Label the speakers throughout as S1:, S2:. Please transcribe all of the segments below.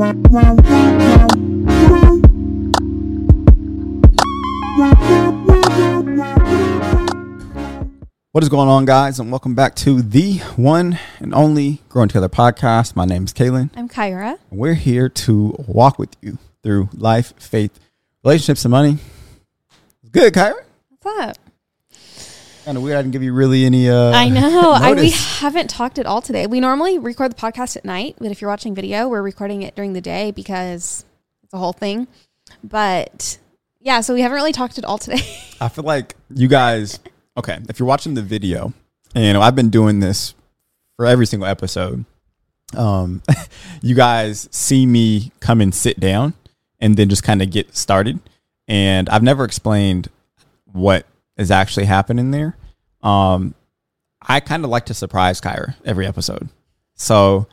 S1: What is going on, guys? And welcome back to the one and only Growing Together podcast. My name is Kaelin.
S2: I'm Kyrah.
S1: We're here to walk with you through life, faith, relationships, and money. Good, Kyrah.
S2: What's up?
S1: Kind of weird. I didn't give you really any. Uh,
S2: I know. I, we haven't talked at all today. We normally record the podcast at night, but if you're watching video, we're recording it during the day because it's a whole thing. But yeah, so we haven't really talked at all today.
S1: I feel like you guys. Okay, if you're watching the video, and you know, I've been doing this for every single episode. Um, you guys see me come and sit down, and then just kind of get started. And I've never explained what is actually happening there. Um, I kind of like to surprise Kyrah every episode, so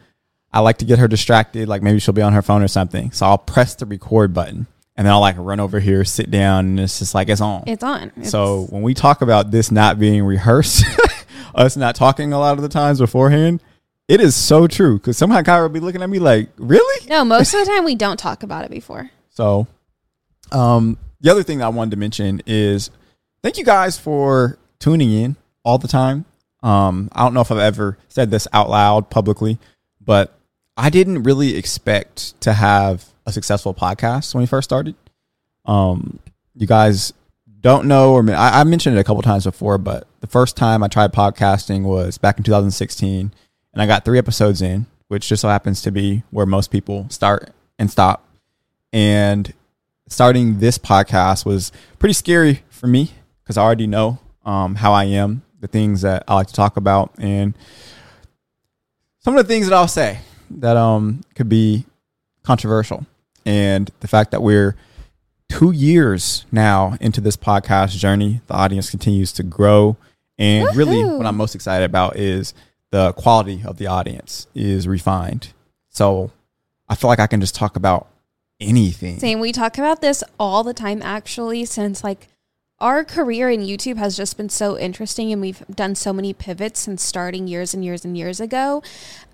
S1: I like to get her distracted. Like maybe she'll be on her phone or something. So I'll press the record button, and then I'll like run over here, sit down, and it's just like it's on.
S2: it's on. It's,
S1: So when we talk about this not being rehearsed, us not talking a lot of the times beforehand, it is so true. Because somehow Kyrah will be looking at me like, really?
S2: no, most of the time we don't talk about it before.
S1: So, um, the other thing that I wanted to mention is thank you guys for tuning in all the time. Um, I don't know if I've ever said this out loud publicly, but I didn't really expect to have a successful podcast when we first started. Um, you guys don't know, or I, I mentioned it a couple times before, but the first time I tried podcasting was back in 2016, and I got three episodes in, which just so happens to be where most people start and stop. And starting this podcast was pretty scary for me because I already know um, how I am, the things that I like to talk about, and some of the things that I'll say that um could be controversial. And the fact that we're two years now into this podcast journey, the audience continues to grow. And really, what I'm most excited about is the quality of the audience is refined. So I feel like I can just talk about anything.
S2: Same. We talk about this all the time, actually, since like our career in YouTube has just been so interesting and we've done so many pivots since starting years and years and years ago.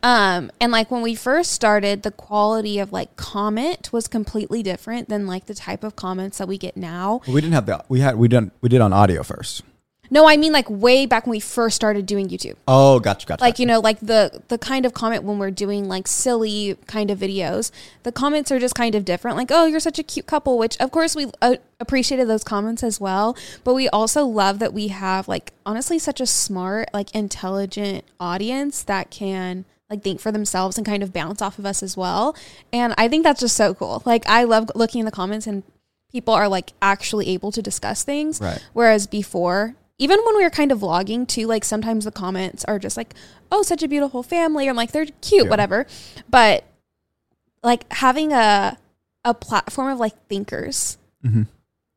S2: Um, and like when we first started, the quality of like comment was completely different than like the type of comments that we get now.
S1: We didn't have the we had we done we did on audio first.
S2: No, I mean like way back when we first started doing YouTube.
S1: Oh, gotcha, gotcha.
S2: like you know like the the kind of comment when we're doing like silly kind of videos the comments are just kind of different like oh you're such a cute couple which of course we uh, appreciated those comments as well but we also love that we have like honestly such a smart like intelligent audience that can like think for themselves and kind of bounce off of us as well and i think that's just so cool like i love looking in the comments and people are like actually able to discuss things
S1: Right.
S2: Whereas before, even when we were kind of vlogging too, like sometimes the comments are just like, "Oh, such a beautiful family," or I'm like, "They're cute,"
S1: Yeah.
S2: whatever. But like having a a platform of like thinkers,
S1: Mhm.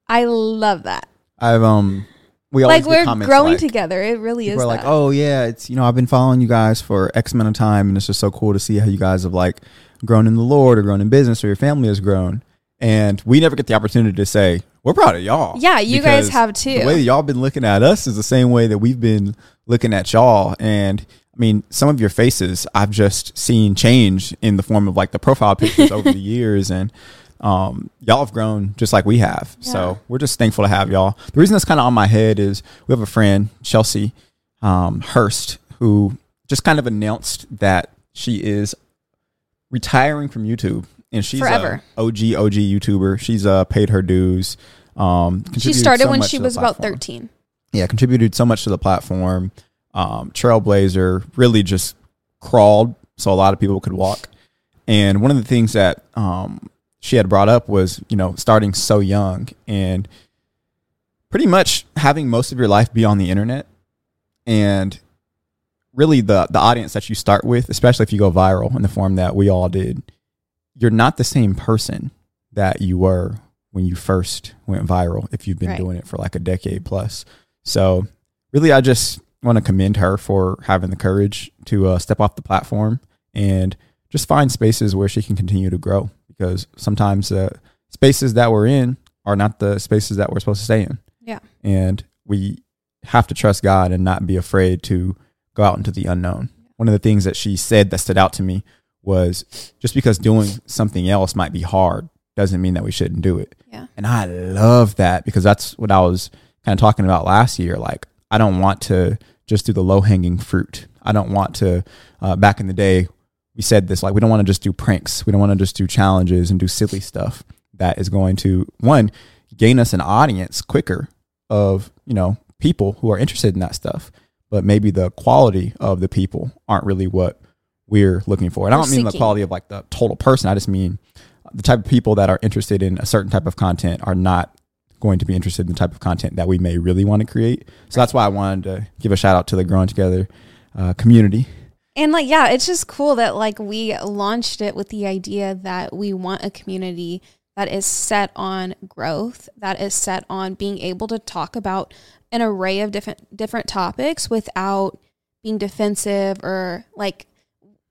S2: I love that.
S1: I've um we
S2: Like we're growing
S1: like,
S2: together. It really is.
S1: Are like, oh yeah, it's you know I've been following you guys for X amount of time, and it's just so cool to see how you guys have like grown in the Lord or grown in business or your family has grown. And we never get the opportunity to say we're proud of y'all.
S2: Yeah, you guys have too.
S1: The way that y'all been looking at us is the same way that we've been looking at y'all. And I mean, some of your faces I've just seen change in the form of like the profile pictures over the years, and um, y'all have grown just like we have.
S2: Yeah.
S1: So we're just thankful to have y'all. The reason that's kind of on my head is we have a friend, Chelsea um, Hurst, who just kind of announced that she is retiring from YouTube. And she's
S2: Forever.
S1: a OG OG YouTuber. She's uh, paid her dues. Um,
S2: she started
S1: so
S2: when she was about 13.
S1: Yeah, contributed so much to the platform. Um, Trailblazer really just crawled so a lot of people could walk. And one of the things that um, she had brought up was, you know, starting so young and pretty much having most of your life be on the internet. And really the the audience that you start with, especially if you go viral in the form that we all did, you're not the same person that you were when you first went viral if you've been
S2: Right.
S1: doing it for like a decade plus. So really I just want to commend her for having the courage to uh, step off the platform and just find spaces where she can continue to grow because sometimes the spaces that we're in are not the spaces that we're supposed to stay in.
S2: Yeah.
S1: And we have to trust God and not be afraid to go out into the unknown. One of the things that she said that stood out to me was just because doing something else might be hard doesn't mean that we shouldn't do it.
S2: Yeah.
S1: And I love that because that's what I was kind of talking about last year. Like, I don't want to just do the low hanging fruit. I don't want to, uh, back in the day, we said this like, we don't want to just do pranks. We don't want to just do challenges and do silly stuff that is going to, one, gain us an audience quicker of, you know, people who are interested in that stuff. But maybe the quality of the people aren't really what we're looking for. And I don't mean the quality of like the total person. I just mean the type of people that are interested in a certain type of content are not going to be interested in the type of content that we may really want to create. So that's why I wanted to give a shout out to the Growing Together uh, community.
S2: And like, yeah, it's just cool that like we launched it with the idea that we want a community that is set on growth, that is set on being able to talk about an array of different different topics without being defensive or like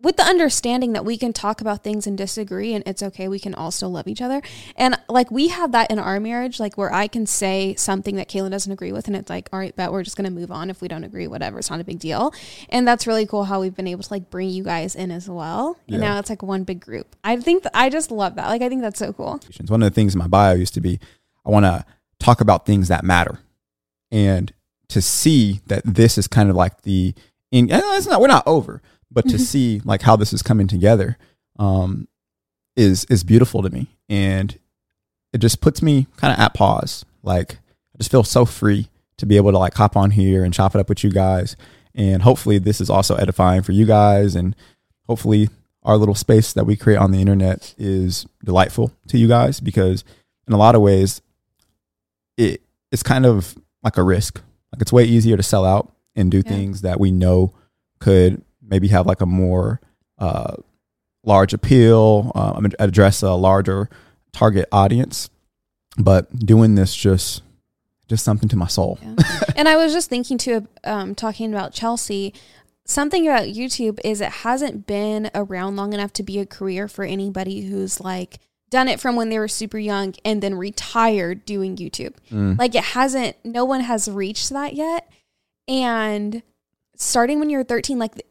S2: with the understanding that we can talk about things and disagree and it's okay we can all still love each other. And like we have that in our marriage like where i can say something that Kaelin doesn't agree with and it's like all right bet we're just going to move on if we don't agree whatever it's not a big deal. And that's really cool how we've been able to like bring you guys in as well.
S1: Yeah.
S2: and now it's like one big group. I think th- i just love that. Like i think that's so cool.
S1: One of the things in my bio used to be I want to talk about things that matter. And to see that this is kind of like the in and it's not we're not over, but to
S2: Mhm.
S1: see like how this is coming together um is is beautiful to me. And it just puts me kind of at pause. Like I just feel so free to be able to like hop on here and chop it up with you guys. And hopefully this is also edifying for you guys and hopefully our little space that we create on the internet is delightful to you guys because in a lot of ways it it's kind of like a risk. Like it's way easier to sell out and do
S2: Yeah.
S1: things that we know could maybe have like a more uh, large appeal, um, address a larger target audience. But doing this just just something to my soul.
S2: Yeah. and I was just thinking too, um, talking about Chelsea. Something about YouTube is it hasn't been around long enough to be a career for anybody who's like done it from when they were super young and then retired doing YouTube.
S1: Mm.
S2: Like it hasn't, no one has reached that yet. And starting when you're 13, like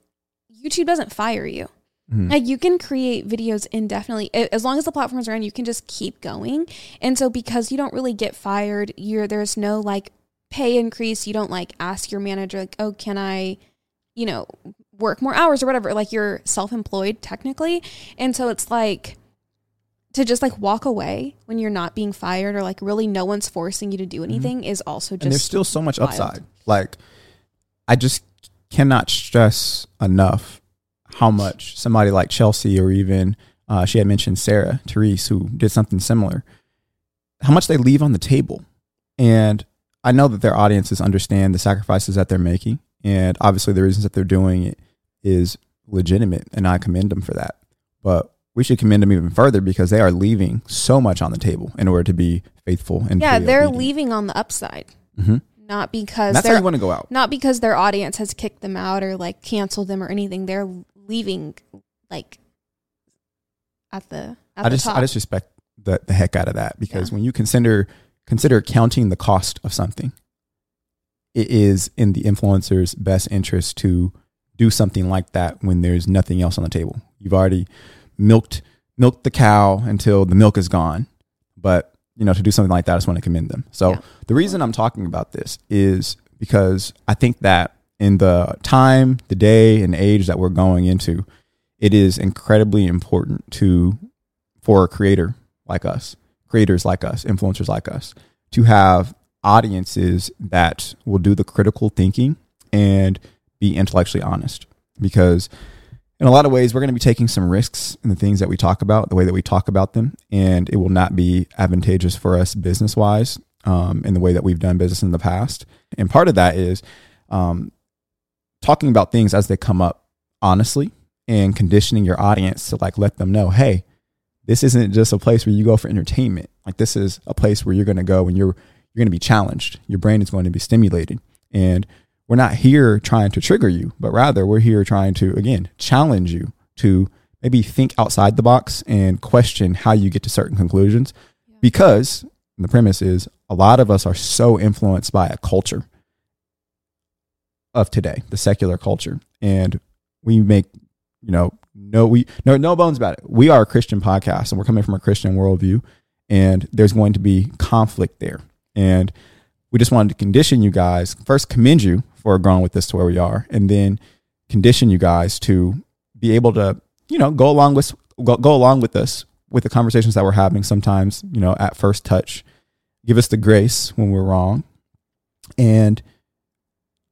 S2: YouTube doesn't fire you.
S1: Mhm.
S2: Like you can create videos indefinitely as long as the platform's around. You can just keep going, and so because you don't really get fired, you're there's no like pay increase. You don't like ask your manager like, oh, can I, you know, work more hours or whatever. Like you're self employed technically, and so it's like to just like walk away when you're not being fired or like really no one's forcing you to do anything is also
S1: Mm-hmm. and there's still so much
S2: wild.
S1: upside. Like, I just cannot stress enough how much somebody like Chelsea or even uh, she had mentioned Sarah Therese who did something similar, how much they leave on the table, and I know that their audiences understand the sacrifices that they're making, and obviously the reasons that they're doing it is legitimate, and I commend them for that. But we should commend them even further because they are leaving so much on the table in order to be faithful and
S2: yeah they're
S1: obedient.
S2: leaving on the upside,
S1: Mhm.
S2: Not because
S1: that's how you want to go out.
S2: not because their audience has kicked them out or like canceled them or anything. They're leaving like at the at
S1: I
S2: the
S1: just
S2: top.
S1: I just respect the the heck out of that because
S2: Yeah.
S1: when you consider consider counting the cost of something, it is in the influencer's best interest to do something like that when there's nothing else on the table. You've already milked milked the cow until the milk is gone, but you know to do something like that, I just want to commend them. So
S2: Yeah.
S1: the reason I'm talking about this is because I think that in the time, the day, and age that we're going into, it is incredibly important to for a creator like us, creators like us, influencers like us, to have audiences that will do the critical thinking and be intellectually honest. Because in a lot of ways, we're going to be taking some risks in the things that we talk about, the way that we talk about them, and it will not be advantageous for us business wise um, in the way that we've done business in the past. And part of that is um, talking about things as they come up honestly and conditioning your audience to like let them know, hey, this isn't just a place where you go for entertainment. Like this is a place where you're going to go and you're you're going to be challenged. Your brain is going to be stimulated, and we're not here trying to trigger you, but rather we're here trying to again challenge you to maybe think outside the box and question how you get to certain conclusions. Because the premise is a lot of us are so influenced by a culture of today, the secular culture, and we make you know no we no no bones about it. We are a Christian podcast and we're coming from a Christian worldview and there's going to be conflict there. And we just wanted to condition you guys, first commend you for growing with this to where we are, and then condition you guys to be able to, you know, go along with go, go along with us with the conversations that we're having sometimes, you know, at first touch. Give us the grace when we're wrong. And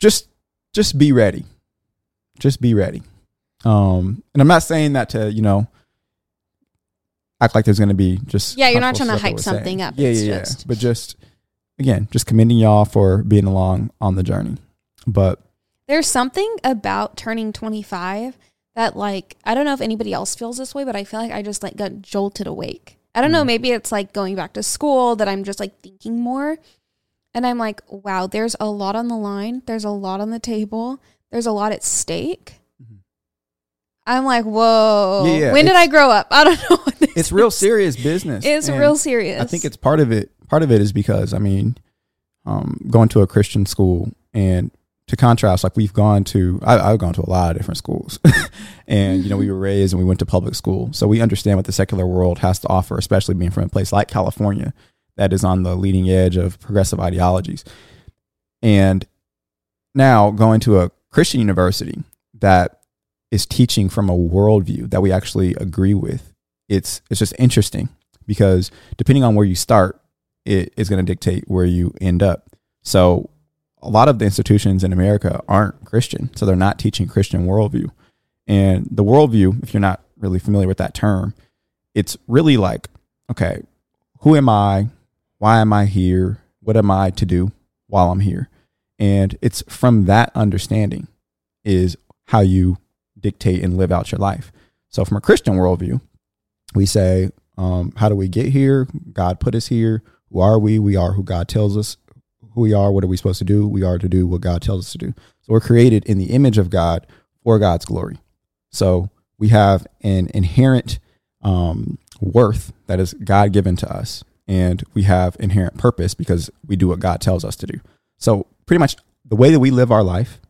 S1: just just be ready. Just be ready. Um, and I'm not saying that to, you know, act like there's going to be just
S2: Yeah, you're not trying to hype
S1: we're saying.
S2: something up.
S1: Yeah,
S2: It's
S1: yeah,
S2: just-
S1: yeah. But just again, just commending y'all for being along on the journey. But
S2: There's something about turning 25 that like I don't know if anybody else feels this way, but I feel like I just like got jolted awake. I don't know,
S1: Mm.
S2: maybe it's like going back to school that I'm just like thinking more. And I'm like, wow, there's a lot on the line. There's a lot on the table. There's a lot at stake.
S1: Mhm.
S2: I'm like, whoa.
S1: Yeah, yeah,
S2: when did I grow up? I don't know.
S1: It's real serious business.
S2: It's
S1: And
S2: real serious.
S1: I think it's part of it. Part of it is because I mean, um, going to a Christian school and to contrast, like we've gone to, I, I've gone to a lot of different schools, and you know we were mm-hmm. raised and we went to public school, so we understand what the secular world has to offer, especially being from a place like California that is on the leading edge of progressive ideologies. And now going to a Christian university that is teaching from a worldview that we actually agree with, it's it's just interesting because depending on where you start, it is going to dictate where you end up. So a lot of the institutions in America aren't Christian, so they're not teaching Christian worldview. And the worldview, if you're not really familiar with that term, it's really like, okay, who am I? Why am I here? What am I to do while I'm here? And it's from that understanding is how you dictate and live out your life. So from a Christian worldview, we say, um, how do we get here? God put us here. Who are we? We are who God tells us who we are. What are we supposed to do? We are to do what God tells us to do. So we're created in the image of God for God's glory. So we have an inherent um, worth that is God given to us, and we have inherent purpose because we do what God tells us to do. So pretty much the way that we live our life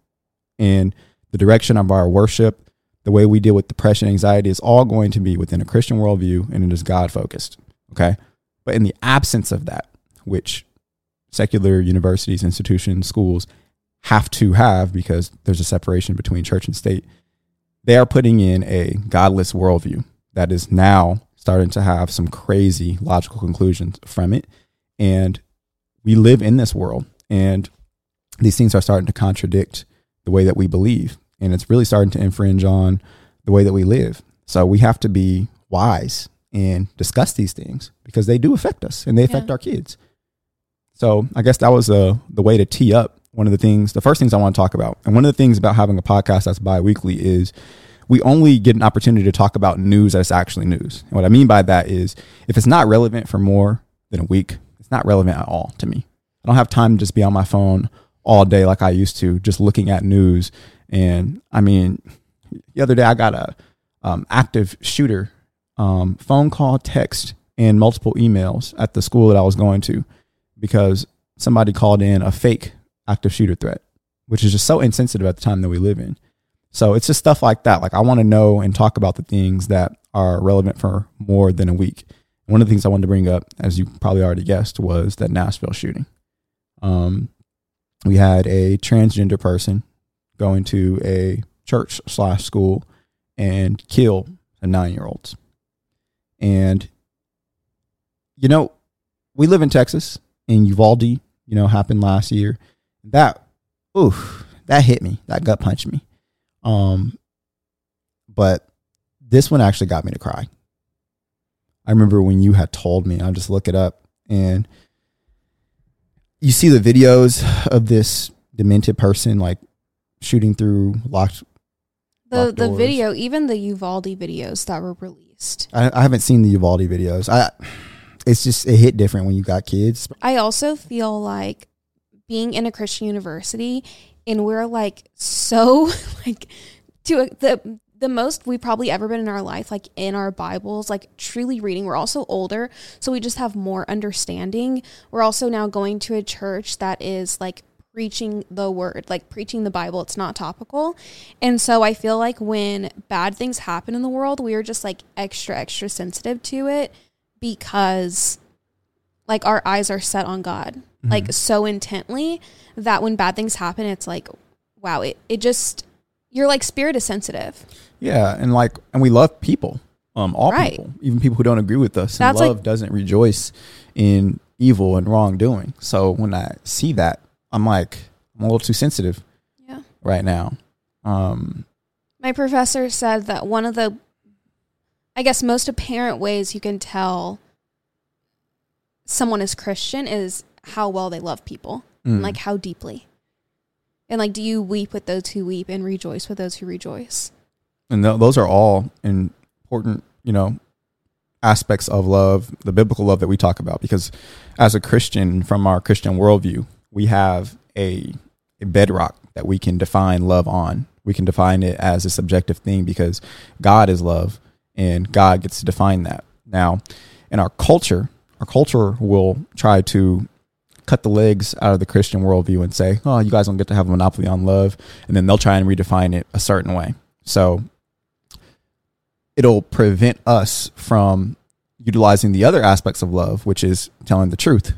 S1: and the direction of our worship, the way we deal with depression, anxiety is all going to be within a Christian worldview and it is God focused. Okay. But in the absence of that, which secular universities, institutions, schools have to have because there's a separation between church and state, they are putting in a godless worldview that is now starting to have some crazy logical conclusions from it. And we live in this world and these things are starting to contradict the way that we believe. And it's really starting to infringe on the way that we live. So we have to be wise and discuss these things because they do affect us and they affect
S2: Yeah.
S1: our kids. So I guess that was uh, the way to tee up one of the things, the first things I want to talk about. And one of the things about having a podcast that's bi-weekly is we only get an opportunity to talk about news that's actually news. And what I mean by that is if it's not relevant for more than a week, it's not relevant at all to me. I don't have time to just be on my phone all day like I used to, just looking at news. And I mean, the other day I got a um, active shooter um, phone call, text, and multiple emails at the school that I was going to because somebody called in a fake active shooter threat, which is just so insensitive at the time that we live in. So it's just stuff like that. Like I want to know and talk about the things that are relevant for more than a week. One of the things I wanted to bring up, as you probably already guessed, was that Nashville shooting. Um, we had a transgender person going to a church slash school and kill a nine year old. And you know, we live in Texas, and Uvalde, you know, happened last year. That, oof, that hit me. That gut punched me. Um, but this one actually got me to cry. I remember when you had told me, I'll just look it up, and you see the videos of this demented person like shooting through locked.
S2: the the
S1: doors.
S2: video, even the Uvalde videos that were released.
S1: I, I haven't seen the Uvalde videos. I, it's just it hit different when you got kids.
S2: I also feel like being in a Christian university and we're like so like to the the most we've probably ever been in our life like in our bibles like truly reading we're also older so we just have more understanding we're also now going to a church that is like preaching the word, like preaching the Bible. It's not topical. And so I feel like when bad things happen in the world, we are just like extra, extra sensitive to it because like our eyes are set on God, mm-hmm. like so intently that when bad things happen, it's like, wow, it, it just, you're like spirit is sensitive.
S1: Yeah. And like, and we love people, um, all right. people, even people who don't agree with us. And love like, doesn't rejoice in evil and wrongdoing. So when I see that, I'm like, I'm a little too sensitive. Yeah. Right now. Um,
S2: my professor said that one of the, I guess, most apparent ways you can tell someone is Christian is how well they love people, mm. and like how deeply. And like, do you weep with those who weep and rejoice with those who rejoice?
S1: And th- those are all important, you know, aspects of love, the biblical love that we talk about. Because as a Christian, from our Christian worldview, we have a, a bedrock that we can define love on. We can define it as a subjective thing because God is love and God gets to define that. Now, in our culture, our culture will try to cut the legs out of the Christian worldview and say, oh, you guys don't get to have a monopoly on love. And then they'll try and redefine it a certain way. So it'll prevent us from utilizing the other aspects of love, which is telling the truth,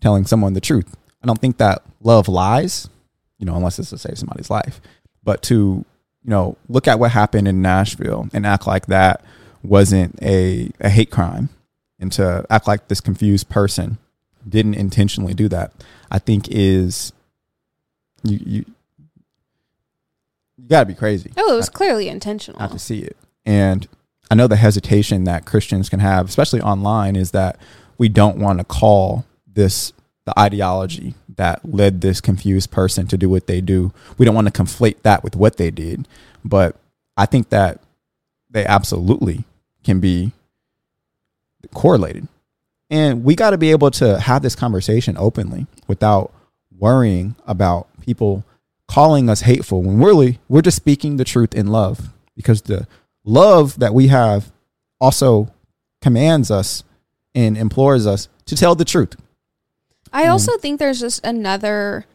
S1: telling someone the truth. I don't think that love lies, you know, unless it's to save somebody's life. But to, you know, look at what happened in Nashville and act like that wasn't a, a hate crime and to act like this confused person didn't intentionally do that, I think is you you you got to be crazy.
S2: Oh, it was clearly intentional.
S1: Not to see it. And I know the hesitation that Christians can have, especially online, is that we don't want to call this the ideology that led this confused person to do what they do. We don't want to conflate that with what they did. But I think that they absolutely can be correlated. And we got to be able to have this conversation openly without worrying about people calling us hateful when really we're just speaking the truth in love because the love that we have also commands us and implores us to tell the truth.
S2: I also mm. think there's just another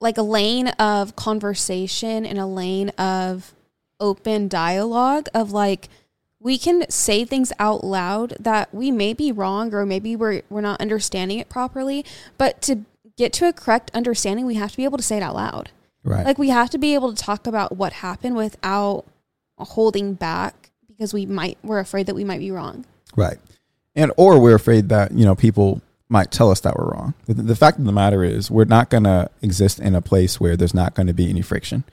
S2: like a lane of conversation and a lane of open dialogue of like we can say things out loud that we may be wrong or maybe we're we're not understanding it properly, but to get to a correct understanding, we have to be able to say it out loud. Right. Like we have to be able to talk about what happened without holding back because we might we're afraid that we might be wrong.
S1: Right. And or we're afraid that, you know, people might tell us that we're wrong. The, the fact of the matter is, we're not going to exist in a place where there's not going to be any friction.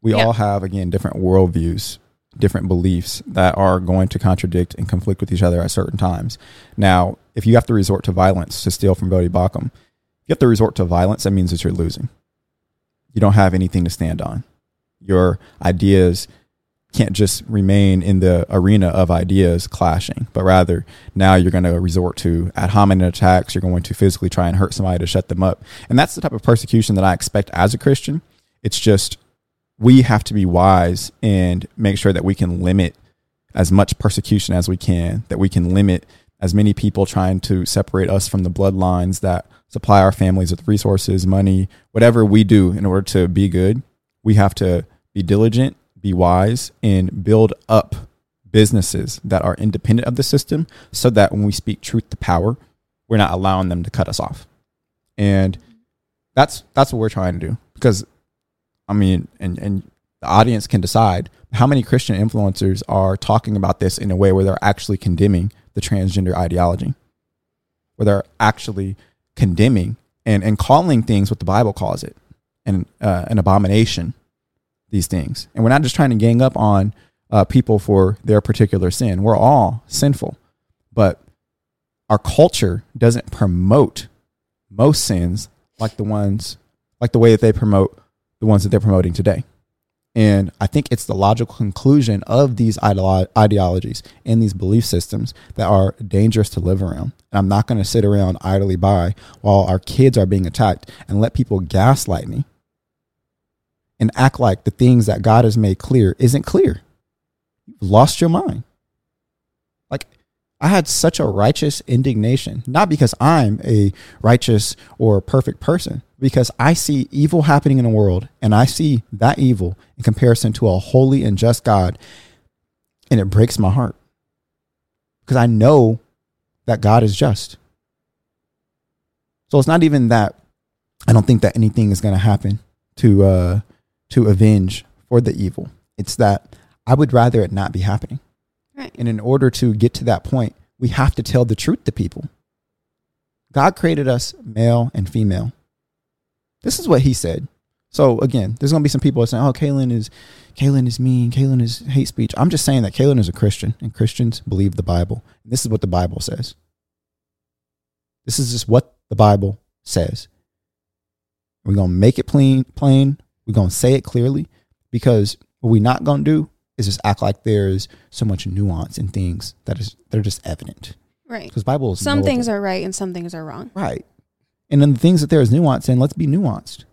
S1: We yeah. all have, again, different worldviews, different beliefs that are going to contradict and conflict with each other at certain times. Now, if you have to resort to violence to steal from Baucham, if you have to resort to violence, that means that you're losing. You don't have anything to stand on. Your ideas can't just remain in the arena of ideas clashing, but rather now you're going to resort to ad hominem attacks. You're going to physically try and hurt somebody to shut them up. And that's the type of persecution that I expect as a Christian. It's just we have to be wise and make sure that we can limit as much persecution as we can, that we can limit as many people trying to separate us from the bloodlines that supply our families with resources, money, whatever we do in order to be good. We have to be diligent be wise and build up businesses that are independent of the system so that when we speak truth to power, we're not allowing them to cut us off. And that's that's what we're trying to do. Because I mean, and and the audience can decide how many Christian influencers are talking about this in a way where they're actually condemning the transgender ideology, where they're actually condemning and, and calling things what the Bible calls it, an, uh, an abomination these things. And we're not just trying to gang up on uh, people for their particular sin. We're all sinful. But our culture doesn't promote most sins like the ones, like the way that they promote the ones that they're promoting today. And I think it's the logical conclusion of these ideolo- ideologies and these belief systems that are dangerous to live around. And I'm not going to sit around idly by while our kids are being attacked and let people gaslight me and act like the things that God has made clear isn't clear. You've lost your mind. Like, I had such a righteous indignation, not because I'm a righteous or perfect person, because I see evil happening in the world and I see that evil in comparison to a holy and just God. And it breaks my heart because I know that God is just. So it's not even that I don't think that anything is going to happen to uh, to avenge for the evil. It's that I would rather it not be happening.
S2: Right.
S1: And in order to get to that point, we have to tell the truth to people. God created us male and female. This is what he said. So again, there's gonna be some people saying, "Oh, Kaelin is, Kaelin is mean. Kaelin is hate speech." I'm just saying that Kaelin is a Christian, and Christians believe the Bible. And this is what the Bible says. This is just what the Bible says. We're gonna make it plain. Plain. We're gonna say it clearly, because what we're not gonna do is just act like there's so much nuance in things that is they're just evident.
S2: Right.
S1: Because Bible is
S2: Some
S1: knowable.
S2: things are right and some things are wrong.
S1: Right. And then the things that there is nuance in, let's be nuanced.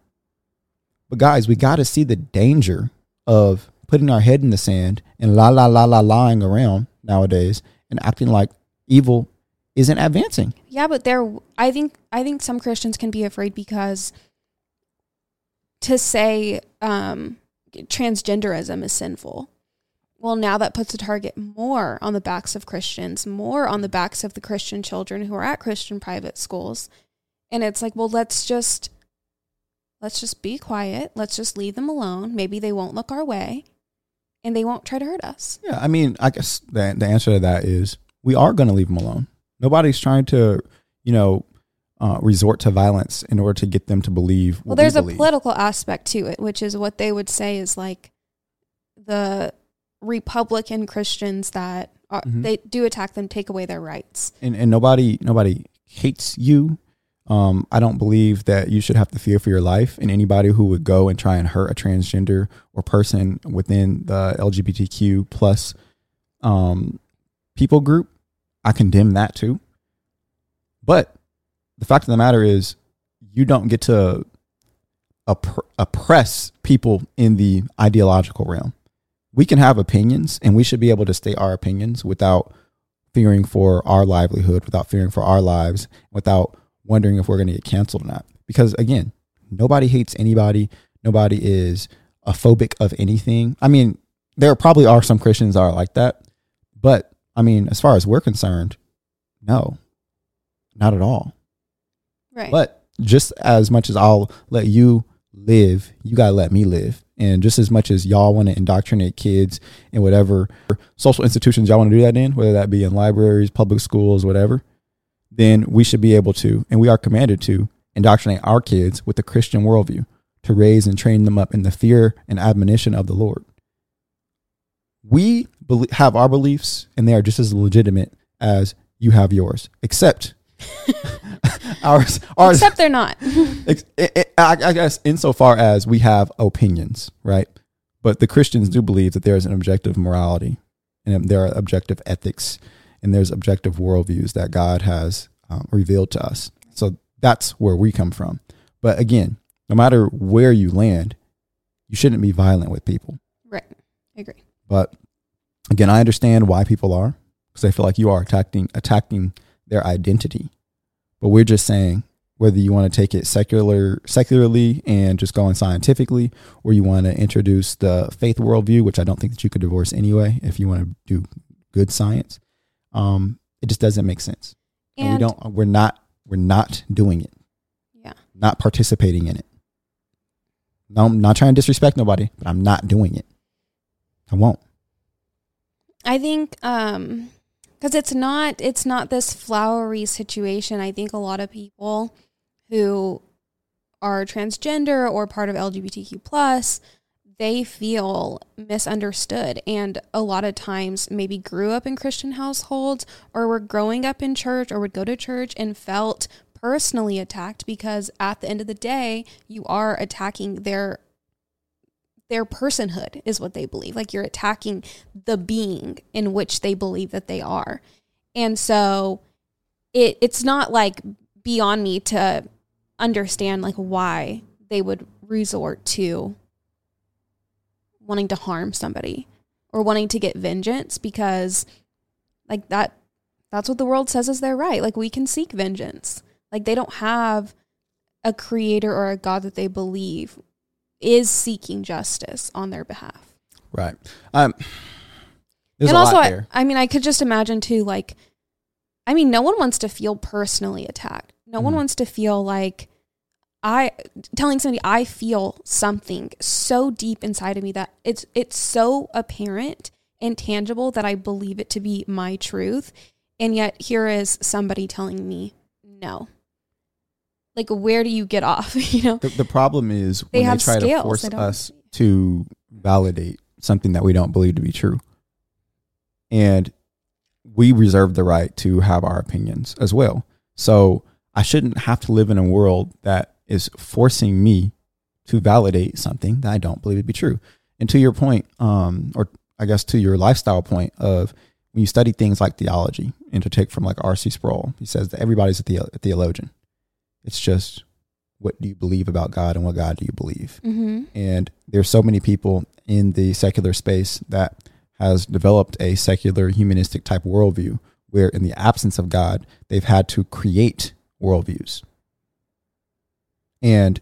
S1: But guys, we got to see the danger of putting our head in the sand and la la la la lying around nowadays and acting like evil isn't advancing.
S2: Yeah, but there I think I think some Christians can be afraid because to say um transgenderism is sinful. Well, now that puts a target more on the backs of Christians, more on the backs of the Christian children who are at Christian private schools. And it's like, well, let's just let's just be quiet. Let's just leave them alone. Maybe they won't look our way and they won't try to hurt us.
S1: Yeah, I mean, I guess the the answer to that is we are going to leave them alone. Nobody's trying to, you know, uh, resort to violence in order to get them to believe.
S2: Well, there's
S1: we
S2: a political aspect to it, which is what they would say is like the Republican Christians that are,
S1: Mhm.
S2: they do attack them, take away their rights.
S1: and, and nobody nobody hates you. Um, I don't believe that you should have to fear for your life. And anybody who would go and try and hurt a transgender or person within the LGBTQ plus um, people group, I condemn that too. But the fact of the matter is, you don't get to opp- oppress people in the ideological realm. We can have opinions, and we should be able to state our opinions without fearing for our livelihood, without fearing for our lives, without wondering if we're going to get canceled or not. Because again, nobody hates anybody. Nobody is a phobic of anything. I mean, there probably are some Christians that are like that, but I mean, as far as we're concerned, no, not at all.
S2: Right.
S1: But just as much as I'll let you live, you gotta let me live. And just as much as y'all want to indoctrinate kids in whatever social institutions y'all want to do that in, whether that be in libraries, public schools, whatever, then we should be able to, and we are commanded to, indoctrinate our kids with the Christian worldview to raise and train them up in the fear and admonition of the Lord. We have our beliefs, and they are just as legitimate as you have yours, except ours. Ours,
S2: Except they're not.
S1: Ex- i- i- I, I guess insofar as we have opinions, right? But the Christians do believe that there is an objective morality and there are objective ethics and there's objective worldviews that God has um, revealed to us. So that's where we come from. But again, no matter where you land, you shouldn't be violent with people.
S2: right. I agree.
S1: But again, I understand why people are because I feel like you are attacking attacking their identity. But we're just saying whether you want to take it secular secularly and just going scientifically, or you want to introduce the faith worldview, which I don't think that you could divorce anyway if you want to do good science. Um, it just doesn't make sense. And, we don't we're not we're not doing it,
S2: yeah.
S1: not participating in it. No, I'm not trying to disrespect nobody, but I'm not doing it. I won't.
S2: I think um because it's not it's not this flowery situation. I think a lot of people who are transgender or part of LGBTQ plus they feel misunderstood and a lot of times maybe grew up in Christian households or were growing up in church or would go to church and felt personally attacked because at the end of the day you are attacking their their personhood is what they believe like you're attacking the being in which they believe that they are and so it it's not like beyond me to understand like why they would resort to wanting to harm somebody or wanting to get vengeance because like that That's what the world says is their right. Like we can seek vengeance. Like they don't have a creator or a God that they believe is seeking justice on their behalf.
S1: Right. Um, there's
S2: and
S1: a
S2: also,
S1: lot
S2: I,
S1: there.
S2: I mean, I could just imagine too, like, I mean, no one wants to feel personally attacked. No one
S1: Mhm.
S2: wants to feel like I telling somebody I feel something so deep inside of me that it's it's so apparent and tangible that I believe it to be my truth, and yet here is somebody telling me no. Like, where do you get off? you know,
S1: The, the problem is
S2: They
S1: when they try to force us to validate something that we don't believe to be true. And we reserve the right to have our opinions as well. So I shouldn't have to live in a world that is forcing me to validate something that I don't believe to be true. And to your point, um, or I guess to your lifestyle point of when you study things like theology, and to take from like R.C. Sproul, he says that everybody's a, theo- a theologian. It's just what do you believe about God and what God do you believe?
S2: mm-hmm.
S1: And there's so many people in the secular space that has developed a secular humanistic type worldview where in the absence of God, they've had to create worldviews. And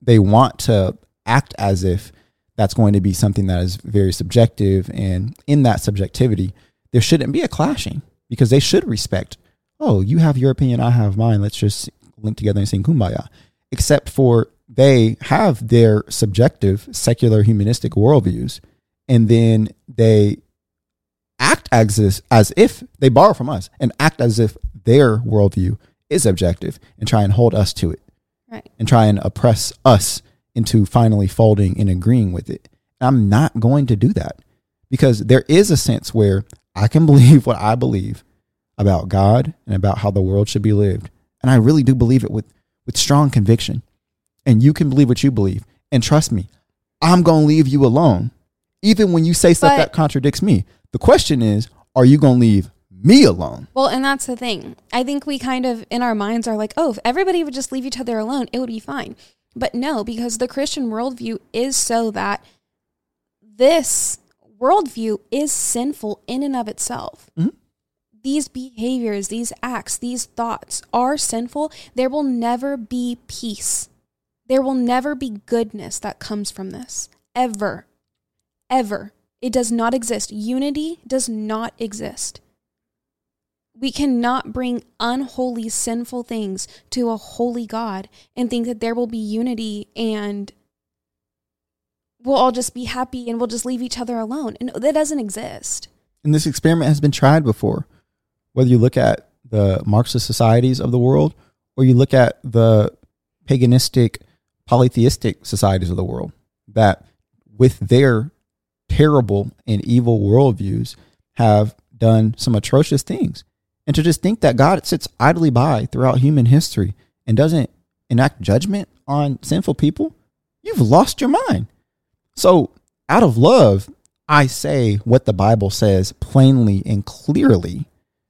S1: they want to act as if that's going to be something that is very subjective. And in that subjectivity, there shouldn't be a clashing because they should respect, oh, you have your opinion, I have mine. Let's just link together and sing kumbaya. Except for they have their subjective secular humanistic worldviews and then they act as this, as if they borrow from us and act as if their worldview is objective and try and hold us to it
S2: Right.
S1: and try and oppress us into finally folding and agreeing with it. I'm not going to do that because there is a sense where I can believe what I believe about God and about how the world should be lived. And I really do believe it with, with strong conviction. And you can believe what you believe. And trust me, I'm going to leave you alone, even when you say stuff
S2: But-
S1: that contradicts me. The question is, are you going to leave me alone?
S2: Well, and that's the thing. I think we kind of in our minds are like, oh, if everybody would just leave each other alone, it would be fine. But no, because the Christian worldview is so that this worldview is sinful in and of itself.
S1: Mhm.
S2: These behaviors, these acts, these thoughts are sinful. There will never be peace. There will never be goodness that comes from this. Ever. Ever. It does not exist. Unity does not exist. We cannot bring unholy, sinful things to a holy God and think that there will be unity and we'll all just be happy and we'll just leave each other alone. And that doesn't exist.
S1: And this experiment has been tried before. Whether you look at the Marxist societies of the world or you look at the paganistic, polytheistic societies of the world, that with their terrible and evil worldviews have done some atrocious things. And to just think that God sits idly by throughout human history and doesn't enact judgment on sinful people, you've lost your mind. So, out of love, I say what the Bible says plainly and clearly.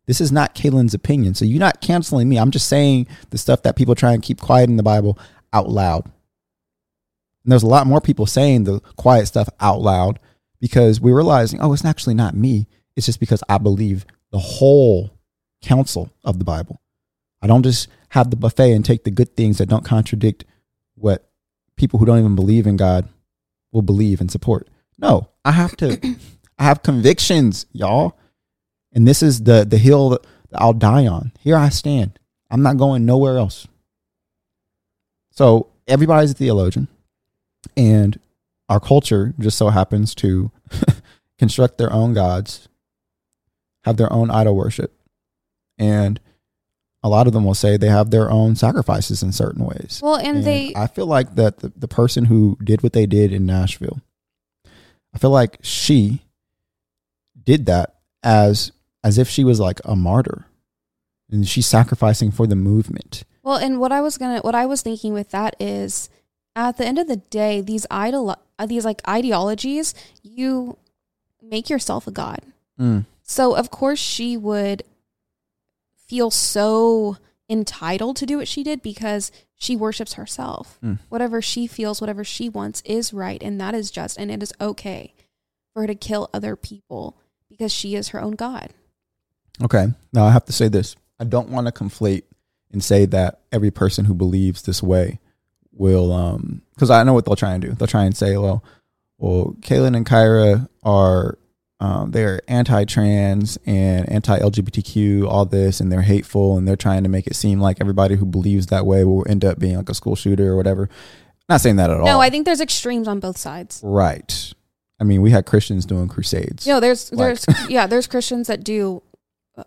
S1: This is not Kaelin's opinion. So you're not canceling me. I'm just saying the stuff that people try and keep quiet in the Bible out loud. And there's a lot more people saying the quiet stuff out loud because we're realizing, oh, it's actually not me. It's just because I believe the whole counsel of the Bible. I don't just have the buffet and take the good things that don't contradict what people who don't even believe in God will believe and support. No, I have to I have convictions, y'all. And this is the the hill that I'll die on. Here I stand. I'm not going nowhere else. So everybody's a theologian, and our culture just so happens to construct their own gods, have their own idol worship, and a lot of them will say they have their own sacrifices in certain ways.
S2: Well, and,
S1: And
S2: they
S1: I feel like that the, the person who did what they did in Nashville, I feel like she did that as as if she was like a martyr. And she's sacrificing for the movement.
S2: Well, and what I was gonna, what I was thinking with that is, at the end of the day, these idol, uh, these like ideologies, you make yourself a god. So of course she would feel so entitled to do what she did because she worships herself.
S1: Mm.
S2: Whatever she feels, whatever she wants is right and that is just and it is okay for her to kill other people because she is her own god.
S1: Okay. Now I have to say this. I don't want to conflate and say that every person who believes this way will um because I know what they'll try and do. They'll try and say, well, well, Kaelin and Kyrah are um, they're anti-trans and anti-LGBTQ, all this, and they're hateful, and they're trying to make it seem like everybody who believes that way will end up being like a school shooter or whatever. Not saying that at all.
S2: No, I think there's extremes on both sides.
S1: right. I mean, we had Christians doing crusades.
S2: No, there's
S1: Like-
S2: there's yeah, there's Christians that do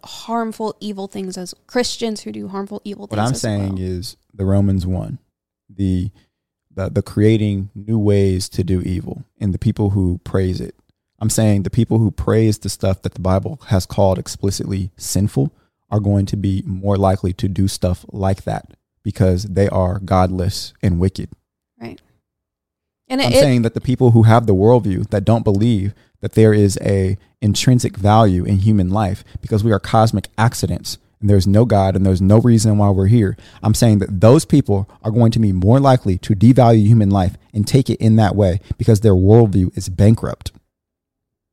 S2: harmful, evil things as Christians who do harmful, evil things.
S1: What I'm saying
S2: well.
S1: is the Romans one, the, the the creating new ways to do evil, and the people who praise it. I'm saying the people who praise the stuff that the Bible has called explicitly sinful are going to be more likely to do stuff like that because they are godless and wicked. Right.
S2: And
S1: I'm
S2: it
S1: saying that the people who have the worldview that don't believe that there is a intrinsic value in human life because we are cosmic accidents and there's no God and there's no reason why we're here. I'm saying that those people are going to be more likely to devalue human life and take it in that way because their worldview is bankrupt.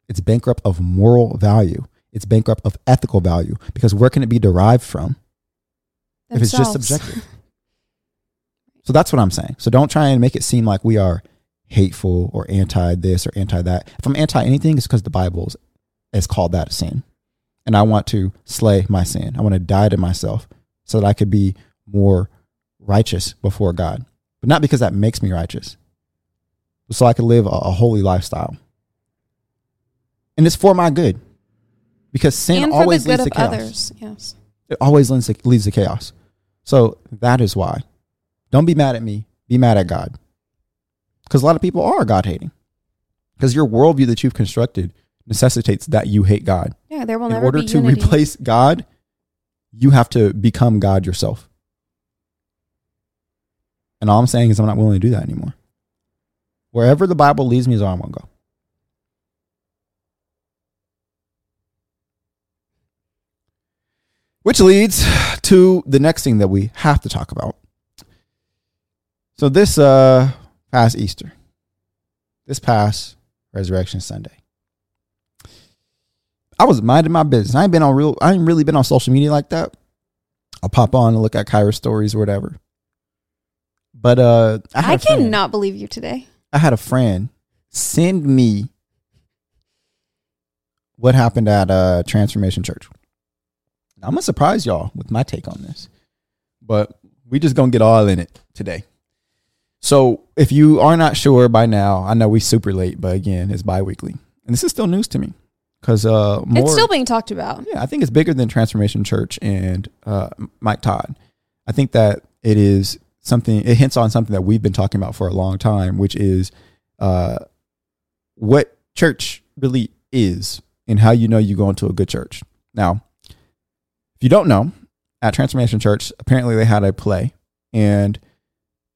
S1: It's bankrupt of moral value. It's bankrupt of ethical value because where can it be derived from if it's just subjective? So that's what I'm saying. So don't try and make it seem like we are hateful or anti this or anti that. If I'm anti anything, it's because the Bible is- has called that a sin. And I want to slay my sin. I want to die to myself so that I could be more righteous before God. But not because that makes me righteous, but so I could live a, a holy lifestyle. And it's for my good. Because sin always leads to chaos
S2: others. Yes.
S1: it always leads to, leads to chaos. So that is why. Don't be mad at me. Be mad at God. Because a lot of people are God hating. Because your worldview that you've constructed necessitates that you hate God.
S2: Yeah, there will
S1: In
S2: never
S1: order
S2: be
S1: to
S2: unity.
S1: replace God, you have to become God yourself. And all I'm saying is I'm not willing to do that anymore. Wherever the Bible leads me is where I'm going to go. Which leads to the next thing that we have to talk about. So this uh past Easter, this past Resurrection Sunday, I was minding my business. I ain't been on real. I ain't really been on social media like that. I'll pop on and look at Kyrah's stories or whatever. But uh, I,
S2: I cannot believe you today.
S1: I had a friend send me what happened at uh, Transformation Church. I'm gonna surprise y'all with my take on this, but we just gonna get all in it today. So if you are not sure by now, I know we super late, but again, it's bi-weekly, and this is still news to me because uh, more
S2: it's still being talked about.
S1: yeah, I think it's bigger than Transformation Church and uh, Mike Todd. I think that it is something. It hints on something that we've been talking about for a long time, which is uh, what church really is and how you know you go into a good church. Now, if you don't know, at Transformation Church, apparently they had a play, and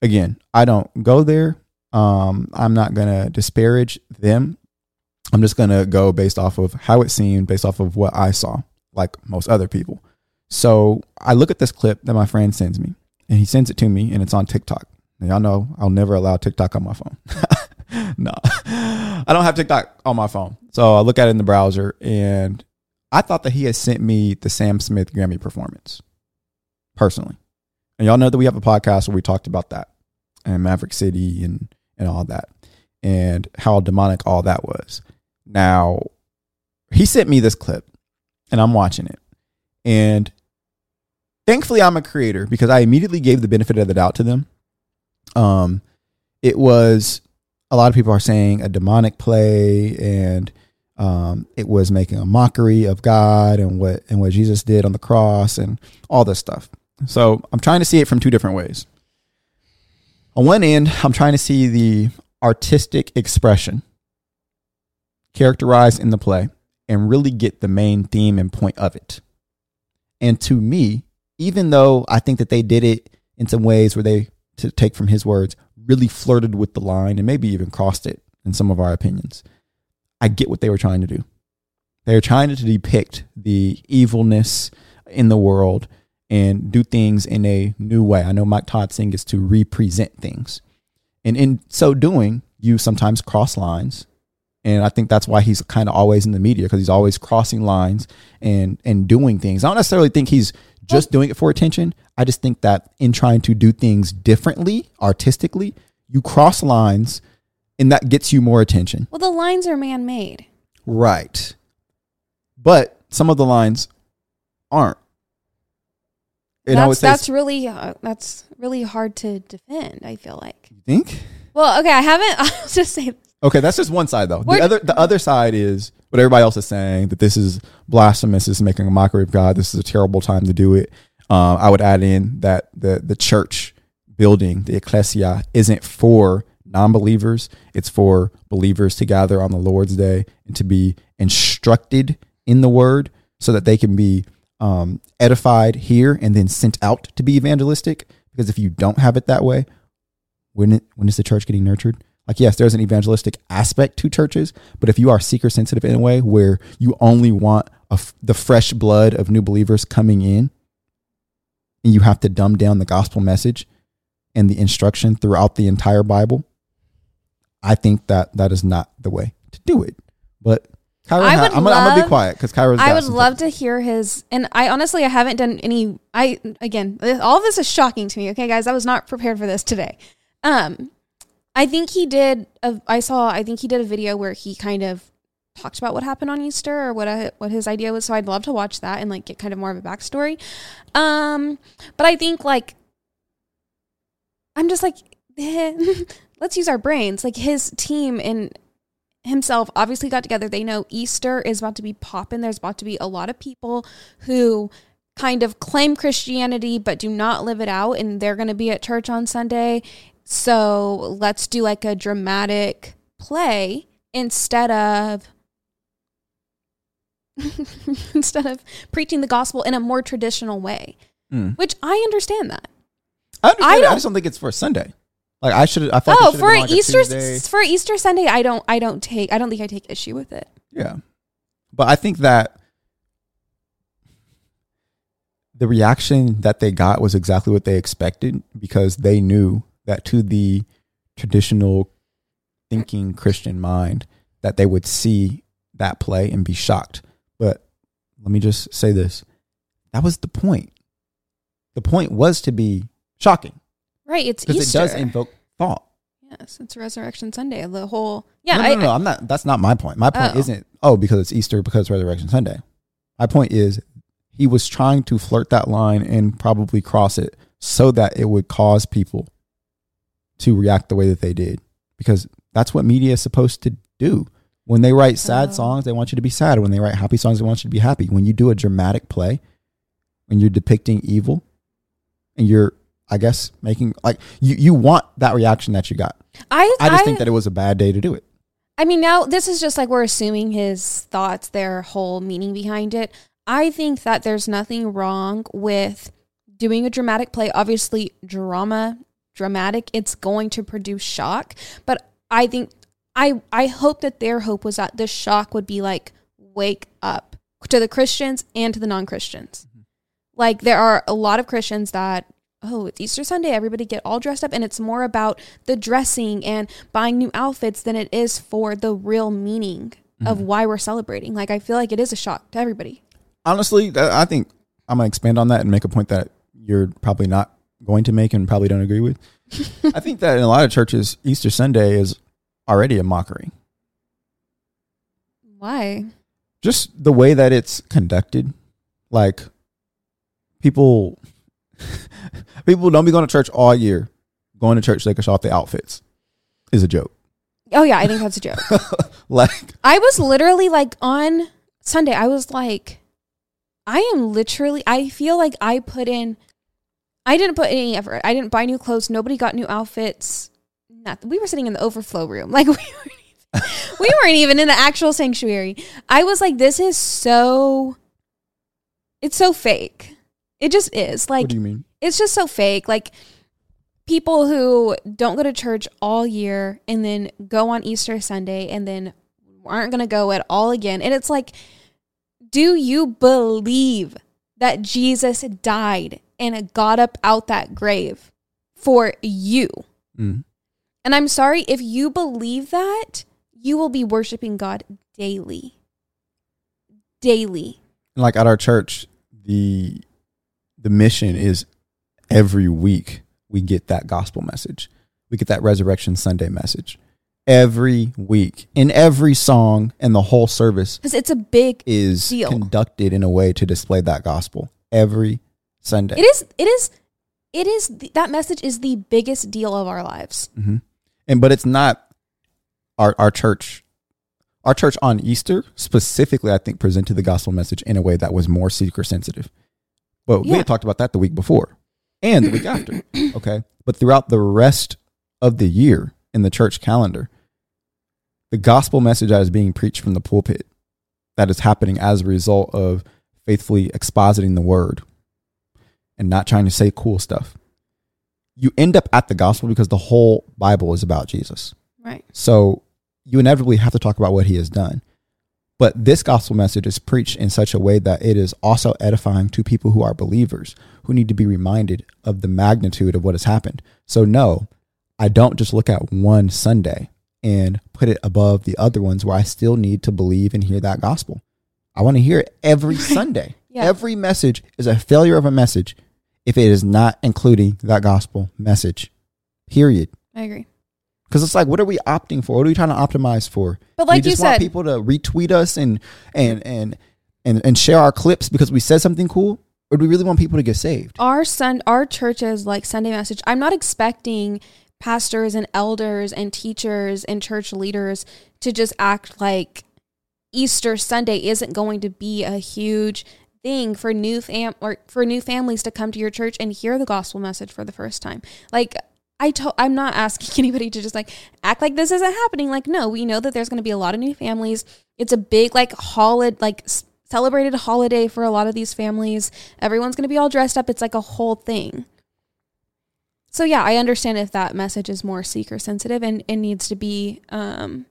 S1: again, I don't go there. Um, I'm not gonna disparage them. I'm just gonna go based off of how it seemed, based off of what I saw, like most other people. So I look at this clip that my friend sends me, and he sends it to me, and it's on TikTok. And y'all know I'll never allow TikTok on my phone. no, I don't have TikTok on my phone. So I look at it in the browser, and I thought that he had sent me the Sam Smith Grammy performance personally. And y'all know that we have a podcast where we talked about that and Maverick City and, and all that and how demonic all that was. Now, he sent me this clip and I'm watching it. And thankfully, I'm a creator because I immediately gave the benefit of the doubt to them. Um, it was a lot of people are saying a demonic play and um, it was making a mockery of God and what and what Jesus did on the cross and all this stuff. So I'm trying to see it from two different ways. On one end, I'm trying to see the artistic expression characterized in the play and really get the main theme and point of it. And to me, even though I think that they did it in some ways where they, to take from his words, really flirted with the line and maybe even crossed it in some of our opinions, I get what they were trying to do. They were trying to depict the evilness in the world and do things in a new way. I know Mike Todd saying is to represent things. And in so doing, you sometimes cross lines And I think that's why he's kind of always in the media because he's always crossing lines and and doing things. I don't necessarily think he's just doing it for attention. I just think that in trying to do things differently, artistically, you cross lines and that gets you more attention.
S2: Well, the lines are man made.
S1: Right. But some of the lines aren't. And
S2: That's that's really uh, that's really hard to defend. I feel like.
S1: you think?
S2: Well, okay, I haven't. I'll just say
S1: Okay, that's just one side though.
S2: We're-
S1: the other the other side is what everybody else is saying that this is blasphemous, this is making a mockery of God. This is a terrible time to do it. Uh, I would add in that the the church building, the ecclesia, isn't for non-believers. It's for believers to gather on the Lord's day and to be instructed in the Word, so that they can be um, edified here and then sent out to be evangelistic. Because if you don't have it that way, when it, when is the church getting nurtured? Like, yes, there's an evangelistic aspect to churches, but if you are seeker sensitive in a way where you only want the fresh blood of new believers coming in, and you have to dumb down the gospel message and the instruction throughout the entire Bible, I think that that is not the way to do it. But
S2: I would
S1: I'm, gonna- I'm gonna be
S2: love-
S1: quiet because Kyrah's.
S2: I would love to hear his. And I honestly, I haven't done any. I again, all of this is shocking to me. Okay, guys, I was not prepared for this today. Um, I think he did. A, I saw. I think he did a video where he kind of talked about what happened on Easter or what a, what his idea was. So I'd love to watch that and like get kind of more of a backstory. Um, but I think like I'm just like let's use our brains. Like his team and himself obviously got together. They know Easter is about to be popping. There's about to be a lot of people who kind of claim Christianity but do not live it out, and they're going to be at church on Sunday. So let's do like a dramatic play instead of. instead of preaching the gospel in a more traditional way,
S1: Mm.
S2: which I understand that.
S1: I understand.
S2: I
S1: I, just don't think it's for Sunday. Like I should. I thought.
S2: Oh, for
S1: like
S2: Easter for Easter Sunday, I don't I don't take I don't think I take issue with it.
S1: Yeah. But I think that the reaction that they got was exactly what they expected because they knew that to the traditional thinking Christian mind that they would see that play and be shocked. But let me just say this. That was the point. The point was to be shocking
S2: Right, it's
S1: because it does invoke thought.
S2: yes, it's Resurrection Sunday. The whole yeah,
S1: no,
S2: I,
S1: no, no, I'm not. That's not my point. My point
S2: Oh.
S1: isn't. Oh, because it's Easter, because it's Resurrection Sunday. My point is, he was trying to flirt that line and probably cross it so that it would cause people to react the way that they did, because that's what media is supposed to do. When they write sad
S2: Oh.
S1: songs, they want you to be sad. When they write happy songs, they want you to be happy. When you do a dramatic play, when you're depicting evil, and you're, I guess, making like you you want that reaction that you got.
S2: I
S1: I just think that it was a bad day to do it.
S2: I mean, now this is just like we're assuming his thoughts, their whole meaning behind it. I think that there's nothing wrong with doing a dramatic play. Obviously, drama, dramatic, it's going to produce shock. But I think, I, I hope that their hope was that the shock would be like, wake up to the Christians and to the non Christians. Mm-hmm. Like, there are a lot of Christians that oh, it's Easter Sunday, everybody get all dressed up. And it's more about the dressing and buying new outfits than it is for the real meaning of mm. why we're celebrating. Like, I feel like it is a shock to everybody.
S1: honestly, I think I'm gonna expand on that and make a point that you're probably not going to make and probably don't agree with. I think that in a lot of churches, Easter Sunday is already a mockery.
S2: Why?
S1: Just the way that it's conducted, like people, people don't be going to church all year. Going to church so they can show off their outfits is a joke.
S2: Oh, yeah, I think that's a joke.
S1: Like,
S2: I was literally like on Sunday, I was like, I am literally, I feel like I put in, I didn't put any effort. I didn't buy new clothes. Nobody got new outfits. Nothing. We were sitting in the overflow room. Like, we weren't, we weren't even in the actual sanctuary. I was like, this is so, it's so fake. It just is. Like,
S1: what do you mean?
S2: It's just so fake. Like people who don't go to church all year and then go on Easter Sunday and then aren't going to go at all again. And it's like, do you believe that Jesus died and got up out that grave for you?
S1: Mm.
S2: And I'm sorry if you believe that, you will be worshiping God daily. Daily.
S1: like at our church, the the mission is every week we get that gospel message. We get that resurrection Sunday message. Every week. In every song and the whole service
S2: Because it's a big
S1: is
S2: Deal.
S1: conducted in a way to display that gospel every Sunday.
S2: it is it is it is the, that message is the biggest deal of our lives.
S1: hmm And but it's not our our church. Our church on Easter specifically, I think, presented the gospel message in a way that was more seeker sensitive. But we had talked about that the week before and the week after. Okay, but throughout the rest of the year in the church calendar, the gospel message that is being preached from the pulpit, that is happening as a result of faithfully expositing the word and not trying to say cool stuff. You end up at the gospel because the whole Bible is about Jesus.
S2: Right.
S1: So you inevitably have to talk about what he has done. But this gospel message is preached in such a way that it is also edifying to people who are believers who need to be reminded of the magnitude of what has happened. So, no, I don't just look at one Sunday and put it above the other ones where I still need to believe and hear that gospel. I want to hear it every Sunday.
S2: Yeah.
S1: Every message is a failure of a message if it is not including that gospel message. Period.
S2: I agree.
S1: Because it's like, what are we opting for? What are we trying to optimize for?
S2: But
S1: we
S2: like you
S1: just want
S2: said,
S1: people to retweet us and and and and and share our clips because we said something cool, or do we really want people to get saved?
S2: our sun our church's like Sunday message. I'm not expecting pastors and elders and teachers and church leaders to just act like Easter Sunday isn't going to be a huge thing for new fam or for new families to come to your church and hear the gospel message for the first time. Like I to- I'm not asking anybody to just like act like this isn't happening. Like no, we know that there's going to be a lot of new families. It's a big like holiday like celebrated holiday for a lot of these families. Everyone's going to be all dressed up. It's like a whole thing. So yeah, I understand if that message is more seeker sensitive and it needs to be um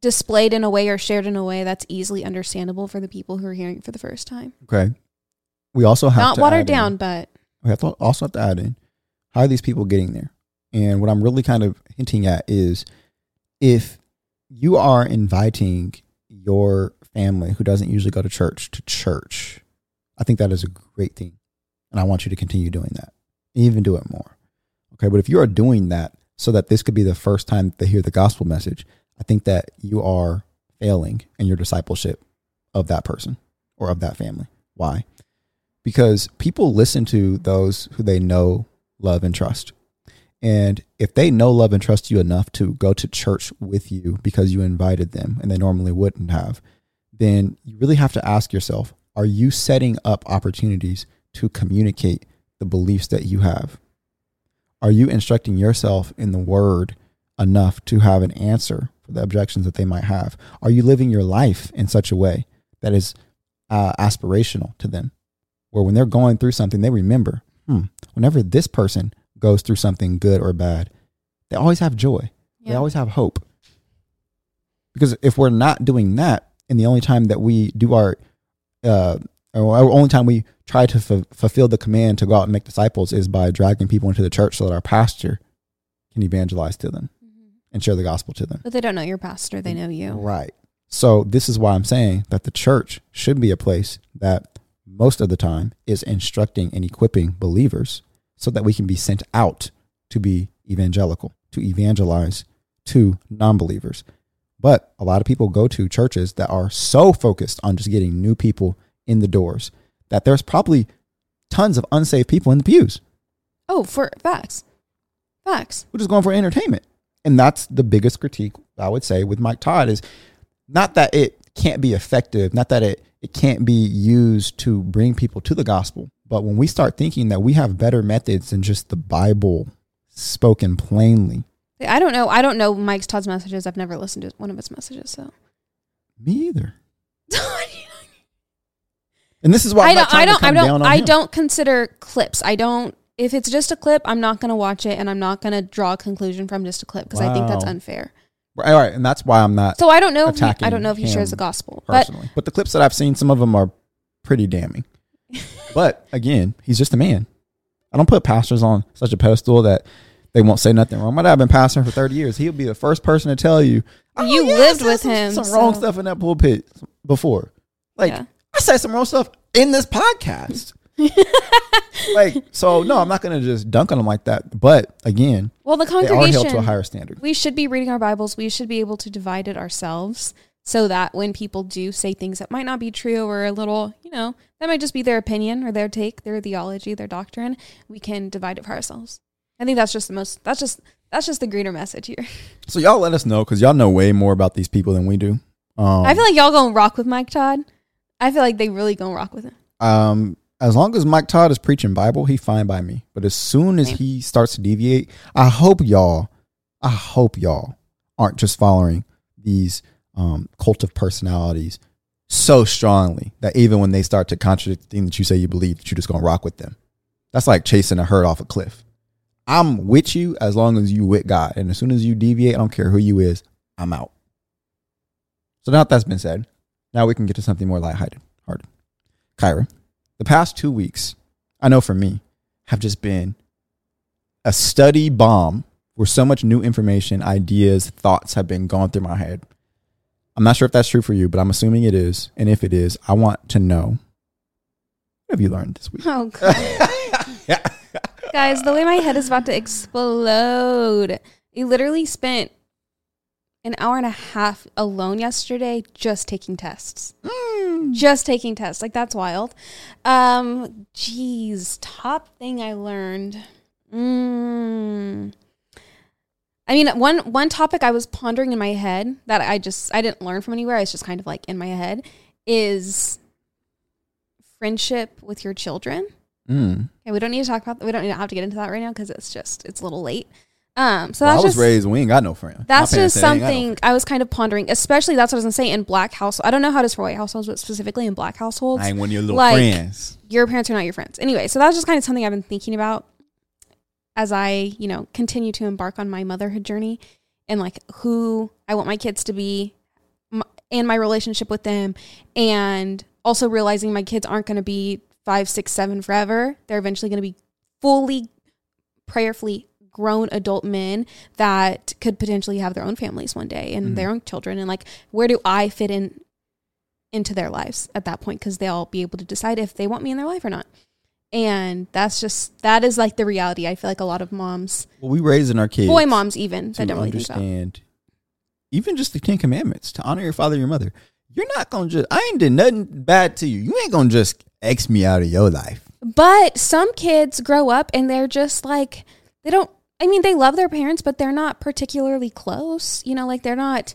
S2: displayed in a way or shared in a way that's easily understandable for the people who are hearing it for the first time.
S1: Okay. We also have
S2: Not
S1: to
S2: watered
S1: add in-
S2: down, but
S1: we have to also have to add in how are these people getting there? And what I'm really kind of hinting at is if you are inviting your family who doesn't usually go to church to church, I think that is a great thing. And I want you to continue doing that. Even do it more. Okay. But if you are doing that so that this could be the first time they hear the gospel message, I think that you are failing in your discipleship of that person or of that family. Why? because people listen to those who they know, love, and trust. And if they know, love, and trust you enough to go to church with you because you invited them and they normally wouldn't have, then you really have to ask yourself are you setting up opportunities to communicate the beliefs that you have? Are you instructing yourself in the word enough to have an answer for the objections that they might have? Are you living your life in such a way that is uh, aspirational to them? where when they're going through something, they remember, hmm, whenever this person goes through something good or bad, they always have joy. They always have hope. Because if we're not doing that, and the only time that we do our, uh, or our only time we try to f- fulfill the command to go out and make disciples is by dragging people into the church so that our pastor can evangelize to them
S2: Mhm.
S1: and share the gospel to them.
S2: But they don't know your pastor, they know you.
S1: Right. So this is why I'm saying that the church should be a place that most of the time is instructing and equipping believers so that we can be sent out to be evangelical, to evangelize to non-believers. But a lot of people go to churches that are so focused on just getting new people in the doors that there's probably tons of unsaved people in the pews
S2: Oh, for facts. Facts.
S1: we're just going for entertainment. And that's the biggest critique I would say with Mike Todd is not that it can't be effective, not that it, it can't be used to bring people to the gospel, but when we start thinking that we have better methods than just the Bible spoken plainly,
S2: I don't know. I don't know Mike's Todd's messages. I've never listened to one of his messages, so
S1: me either. And this is why
S2: I don't. I don't. I don't. I
S1: him.
S2: don't consider clips. I don't. If it's just a clip, I'm not going to watch it, and I'm not going to draw a conclusion from just a clip because I think that's unfair.
S1: All right, and that's why I'm not
S2: So I don't know. If he, I don't know if he shares the gospel, but
S1: personally. But, the clips that I've seen, some of them are pretty damning. but again, he's just a man. I don't put pastors on such a pedestal that they won't say nothing wrong. My dad been pastoring for thirty years. He'll be the first person to tell you "Oh,
S2: You
S1: yeah,
S2: lived with
S1: some,
S2: him,
S1: Some wrong stuff in that pulpit before. Like
S2: Yeah.
S1: I said some wrong stuff in this podcast. like so, no, I'm not gonna just dunk on them like that. But again,
S2: Well, the
S1: they are held
S2: congregation
S1: to a higher standard.
S2: we should be reading our Bibles. We should be able to divide it ourselves so that when people do say things that might not be true or a little, you know, that might just be their opinion or their take, their theology, their doctrine, we can divide it for ourselves. I think that's just the most that's just that's just the greener message here.
S1: So y'all let us know because y'all know way more about these people than we do. Um,
S2: I feel like y'all gonna rock with Mike Todd. I feel like they really gonna rock with him.
S1: um, as long as Mike Todd is preaching Bible, he fine by me. But as soon as he starts to deviate, I hope y'all, I hope y'all aren't just following these um, cult of personalities so strongly that even when they start to contradict the thing that you say you believe, that you're just gonna rock with them. That's like chasing a herd off a cliff. I'm with you as long as you with God, and as soon as you deviate, I don't care who you is, I'm out. So now that that's been said, now we can get to something more lighthearted. Hearted. Kyrah, the past two weeks, I know for me, have just been a study bomb where so much new information, ideas, thoughts have been going through my head. I'm not sure if that's true for you, but I'm assuming it is. And if it is, I want to know what have you learned this week?
S2: Oh god. Guys, the way my head is about to explode. I literally spent an hour and a half alone yesterday just taking tests. Just taking tests. Like that's wild. Um, geez, top thing I learned. Mm. I mean, one one topic I was pondering in my head that I just I didn't learn from anywhere. It's just kind of like in my head is friendship with your children.
S1: Mm.
S2: Okay, we don't need to talk about. We don't need to have to get into that right now because it's just it's a little late. Um, so
S1: Well, I
S2: that's
S1: was
S2: just
S1: raised, we ain't got no friends.
S2: That's just
S1: said, "Ain't got no
S2: something I was kind of pondering. Especially that's what I was gonna say in black house. I don't know how it is for white households, but specifically in black households,
S1: I ain't one of your little
S2: like-
S1: friends.
S2: your parents are not your friends. Anyway, so that's just kind of something I've been thinking about as I, you know, continue to embark on my motherhood journey and like who I want my kids to be and my relationship with them. And also realizing my kids aren't going to be five, six, seven forever. They're eventually going to be fully, prayerfully grown adult men that could potentially have their own families one day and
S1: Mhm.
S2: their own children. And like, where do I fit in into their lives at that point because they'll be able to decide if they want me in their life or not. And that's just that is like the reality. I feel like a lot of moms,
S1: Well, we raising our kids.
S2: boy moms even, that don't really
S1: understand even just the Ten Commandments to honor your father and your mother. You're not gonna just I ain't did nothing bad to you. You ain't gonna just X me out of your life.
S2: But some kids grow up and they're just like they don't. I mean, they love their parents, but they're not particularly close. You know, like they're not.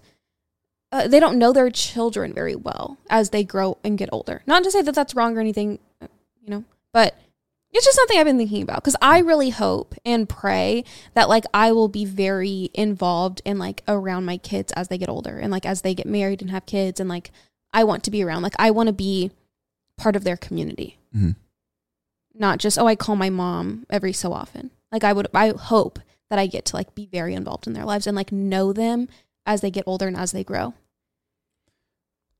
S2: Uh, they don't know their children very well as they grow and get older. Not to say that that's wrong or anything, uh, you know, but it's just something I've been thinking about because I really hope and pray that like I will be very involved in like around my kids as they get older and like as they get married and have kids and like I want to be around. Like I want to be part of their community
S1: Mhm.
S2: not just oh I call my mom every so often. Like I would I hope that I get to like be very involved in their lives and like know them as they get older and as they grow.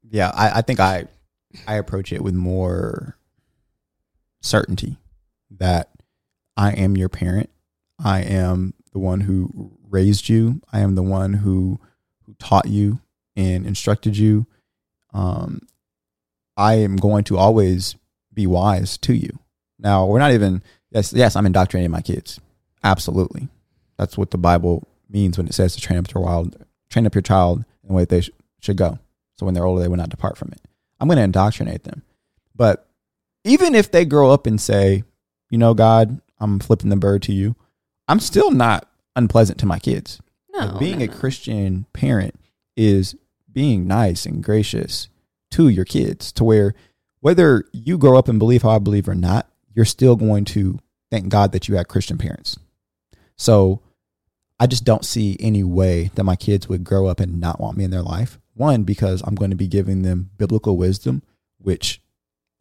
S1: Yeah, I, I think I I approach it with more certainty that I am your parent. I am the one who raised you. I am the one who who taught you and instructed you. Um, I am going to always be wise to you. Now, we're not even yes, yes, I'm indoctrinating my kids. Absolutely, that's what the Bible means when it says to train up your child, train up your child in the way they sh- should go. So when they're older, they will not depart from it. I'm going to indoctrinate them. But even if they grow up and say, you know, God, I'm flipping the bird to you, I'm still not unpleasant to my kids.
S2: No,
S1: Like, being
S2: no,
S1: a. Christian parent is being nice and gracious to your kids to where whether you grow up and believe how I believe or not, you're still going to thank God that you had Christian parents. So I just don't see any way that my kids would grow up and not want me in their life. One, because I'm going to be giving them biblical wisdom, which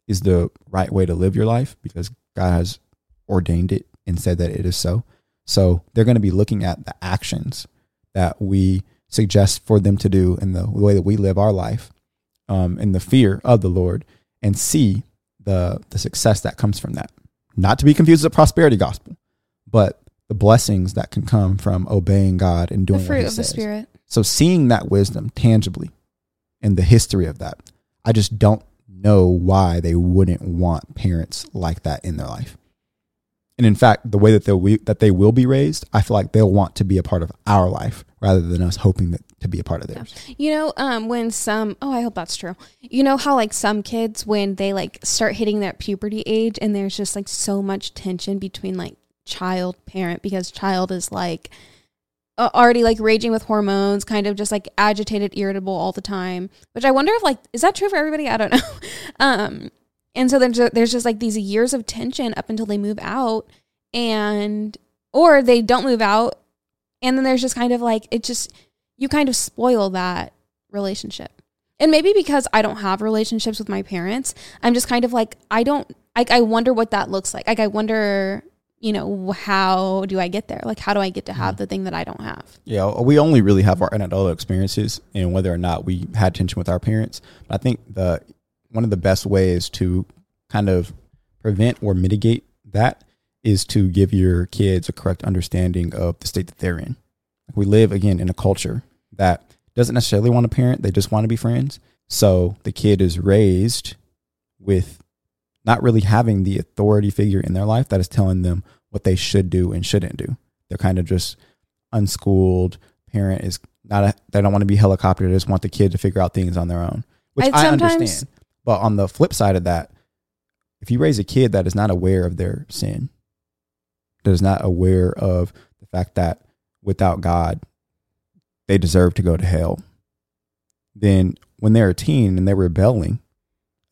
S1: is the right way to live your life because God has ordained it and said that it is so. So they're going to be looking at the actions that we suggest for them to do in the way that we live our life, um, in the fear of the Lord, and see the the success that comes from that. Not to be confused with the prosperity gospel, but the blessings that can come from obeying God and
S2: The
S1: doing what
S2: fruit
S1: He
S2: of the spirit.
S1: So seeing that wisdom tangibly and the history of that, I just don't know why they wouldn't want parents like that in their life. And in fact, the way that they that they will be raised, I feel like they'll want to be a part of our life rather than us hoping that to be a part of theirs.
S2: You know, um, when some oh, I hope that's true. You know how like some kids when they like start hitting that puberty age and there's just like so much tension between like child parent because child is like already like raging with hormones, kind of just like agitated, irritable all the time. Which I wonder if like is that true for everybody? I don't know. um, and so then ju- there's just like these years of tension up until they move out, and or they don't move out, and then there's just kind of like it just you kind of spoil that relationship. And maybe because I don't have relationships with my parents, I'm just kind of like I don't like I wonder what that looks like. Like I wonder, you know, how do I get there? Like how do I get to have mm-hmm. the thing that I don't have?
S1: Yeah, we only really have our adult experiences and whether or not we had tension with our parents. But I think the one of the best ways to kind of prevent or mitigate that is to give your kids a correct understanding of the state that they're in. We live again in a culture that doesn't necessarily want a parent, they just want to be friends. So the kid is raised with not really having the authority figure in their life that is telling them what they should do and shouldn't do. They're kind of just unschooled. Parent is not a, they don't want to be helicopter. They just want the kid to figure out things on their own, which
S2: I
S1: I, understand. But on the flip side of that, if you raise a kid that is not aware of their sin, that is not aware of the fact that without God, they deserve to go to hell, then when they're a teen and they're rebelling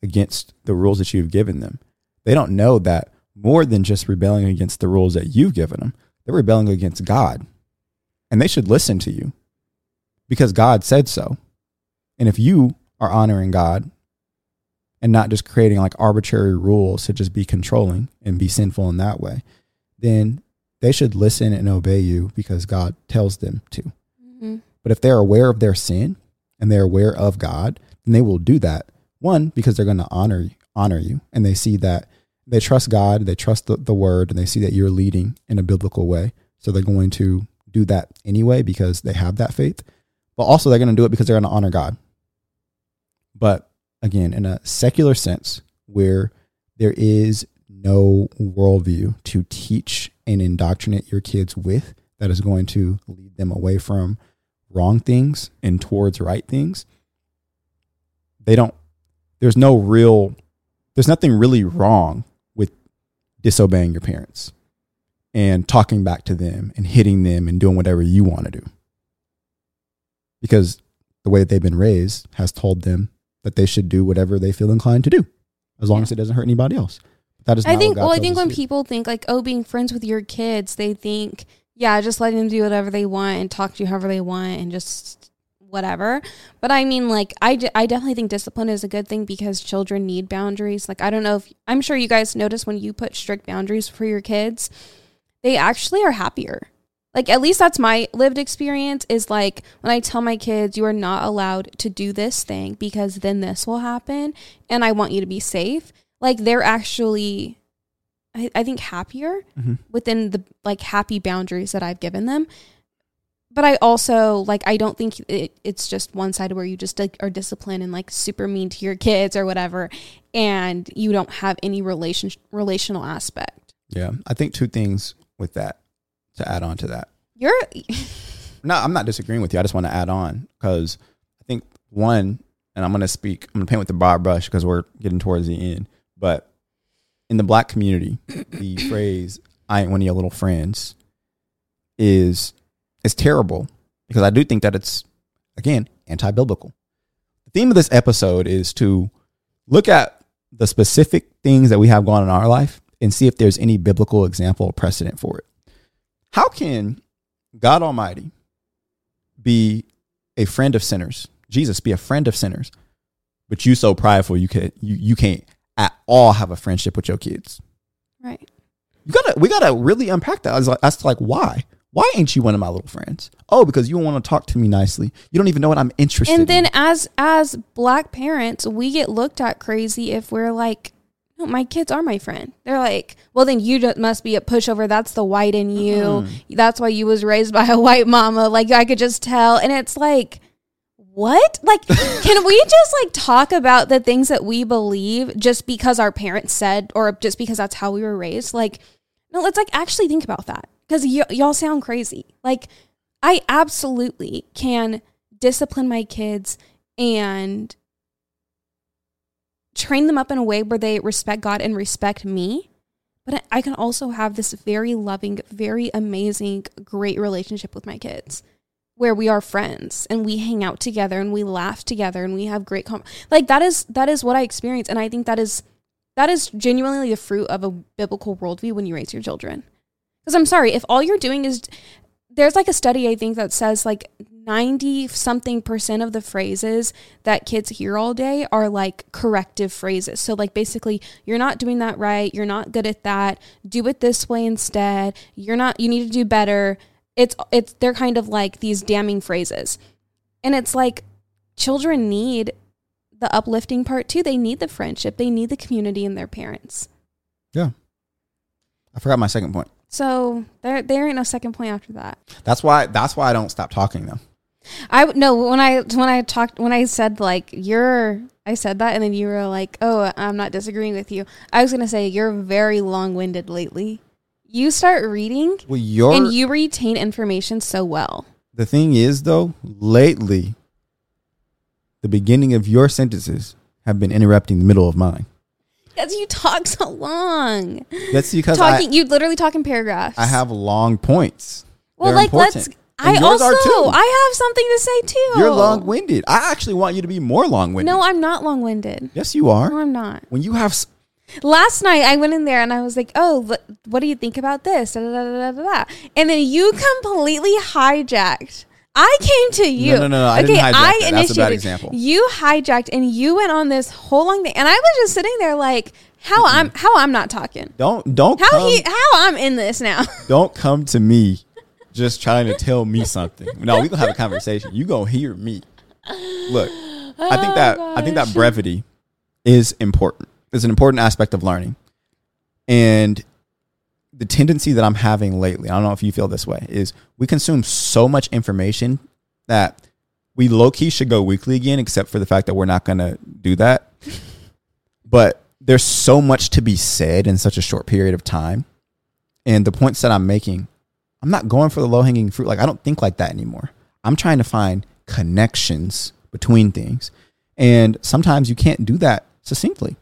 S1: against the rules that you've given them, they don't know that more than just rebelling against the rules that you've given them, they're rebelling against God. And they should listen to you because God said so. And if you are honoring God and not just creating like arbitrary rules to just be controlling and be sinful in that way, then they should listen and obey you because God tells them to.
S2: Mm-hmm.
S1: But if they're aware of their sin and they're aware of God, then they will do that. One, because they're going to honor honor you, and they see that they trust God, they trust the, the word, and they see that you're leading in a biblical way. So they're going to do that anyway because they have that faith. But also they're going to do it because they're going to honor God. But again, in a secular sense, where there is no worldview to teach and indoctrinate your kids with that is going to lead them away from wrong things and towards right things, they don't, there's no real, there's nothing really wrong with disobeying your parents and talking back to them and hitting them and doing whatever you want to do. Because the way that they've been raised has told them that they should do whatever they feel inclined to do, as long as it doesn't hurt anybody else. That is
S2: I think well, I think when people think like, oh, being friends with your kids, they think, yeah, just letting them do whatever they want and talk to you however they want and just whatever. But I mean, like, I, d- I definitely think discipline is a good thing because children need boundaries. Like, I don't know if I'm sure you guys notice when you put strict boundaries for your kids, they actually are happier. Like, at least that's my lived experience is like when I tell my kids, you are not allowed to do this thing because then this will happen and I want you to be safe. Like, they're actually I, I think happier
S1: Mhm.
S2: within the like happy boundaries that I've given them. But I also like I don't think it, it's just one side where you just like are disciplined and like super mean to your kids or whatever, and you don't have any relation relational aspect.
S1: Yeah, I think two things with that to add on to that.
S2: You're
S1: No, I'm not disagreeing with you. I just want to add on because I think one, and I'm going to speak, I'm going to paint with the broad brush because we're getting towards the end. But in the black community, the phrase "I ain't one of your little friends" is is terrible because I do think that it's again anti-biblical. The theme of this episode is to look at the specific things that we have going on in our life and see if there's any biblical example or precedent for it. How can God Almighty be a friend of sinners? Jesus be a friend of sinners, but you so prideful you can you you can't at all have a friendship with your kids.
S2: right.
S1: You gotta we gotta really unpack that. I was like, that's like why why ain't you one of my little friends? Oh, because you don't want to talk to me nicely. You don't even know what I'm interested.
S2: And then
S1: in.
S2: as as black parents, we get looked at crazy if we're like, no, my kids are my friend. They're like, well, then you must be a pushover. That's the white in you.
S1: Mm.
S2: That's why you was raised by a white mama. Like I could just tell. And it's like, what? Like, can we just like talk about the things that we believe just because our parents said, or just because that's how we were raised? Like, no, let's like actually think about that because y- y'all sound crazy. Like, I absolutely can discipline my kids and train them up in a way where they respect God and respect me. But I can also have this very loving, very amazing, great relationship with my kids where we are friends and we hang out together and we laugh together and we have great com- like that is that is what I experience and I think that is that is genuinely the fruit of a biblical worldview when you raise your children. Because I'm sorry, if all you're doing is there's like a study I think that says like 90 something percent of the phrases that kids hear all day are like corrective phrases. So like basically you're not doing that right, you're not good at that, do it this way instead. You're not you need to do better. It's it's they're kind of like these damning phrases. And it's like children need the uplifting part too. They need the friendship, they need the community and their parents. Yeah.
S1: I forgot my second point.
S2: So there there ain't no second point after that.
S1: That's why that's why I don't stop talking though.
S2: I no when I when I talked when I said like you're I said that and then you were like oh I'm not disagreeing with you. I was gonna say you're very long winded lately. You start reading
S1: Well, your
S2: and you retain information so well.
S1: the thing is though, lately, the beginning of your sentences have been interrupting the middle of mine.
S2: Because you talk so long.
S1: That's because I,
S2: you literally talk in paragraphs.
S1: I have long points.
S2: well
S1: They're
S2: like
S1: important.
S2: let's
S1: And
S2: I also. I have something to say too.
S1: You're long winded. I actually want you to be more long winded.
S2: No, I'm not long winded.
S1: yes, you are.
S2: No, I'm not.
S1: When you have, s-
S2: Last night I went in there and I was like, "Oh, what do you think about this?" Da, da, da. And then you completely hijacked. I came to you.
S1: No, no, no, no, I didn't hijack that. That's a bad example.
S2: You hijacked and you went on this whole long thing, and I was just sitting there like, "How I'm how I'm not talking?
S1: don't don't
S2: How
S1: come,
S2: he how I'm in this now?"
S1: don't come to me just trying to tell me something. No, we gonna have a conversation. You gonna hear me. Look, I think that I think that brevity is important. It's an important aspect of learning, and the tendency that I'm having lately. I don't know if you feel this way. Is we consume so much information that we low key should go weekly again, except for the fact that we're not gonna do that. But there's so much to be said in such a short period of time, and the points that I'm making I'm not going for the low hanging fruit. Like I don't think like that anymore. I'm trying to find connections between things. And sometimes you can't do that succinctly.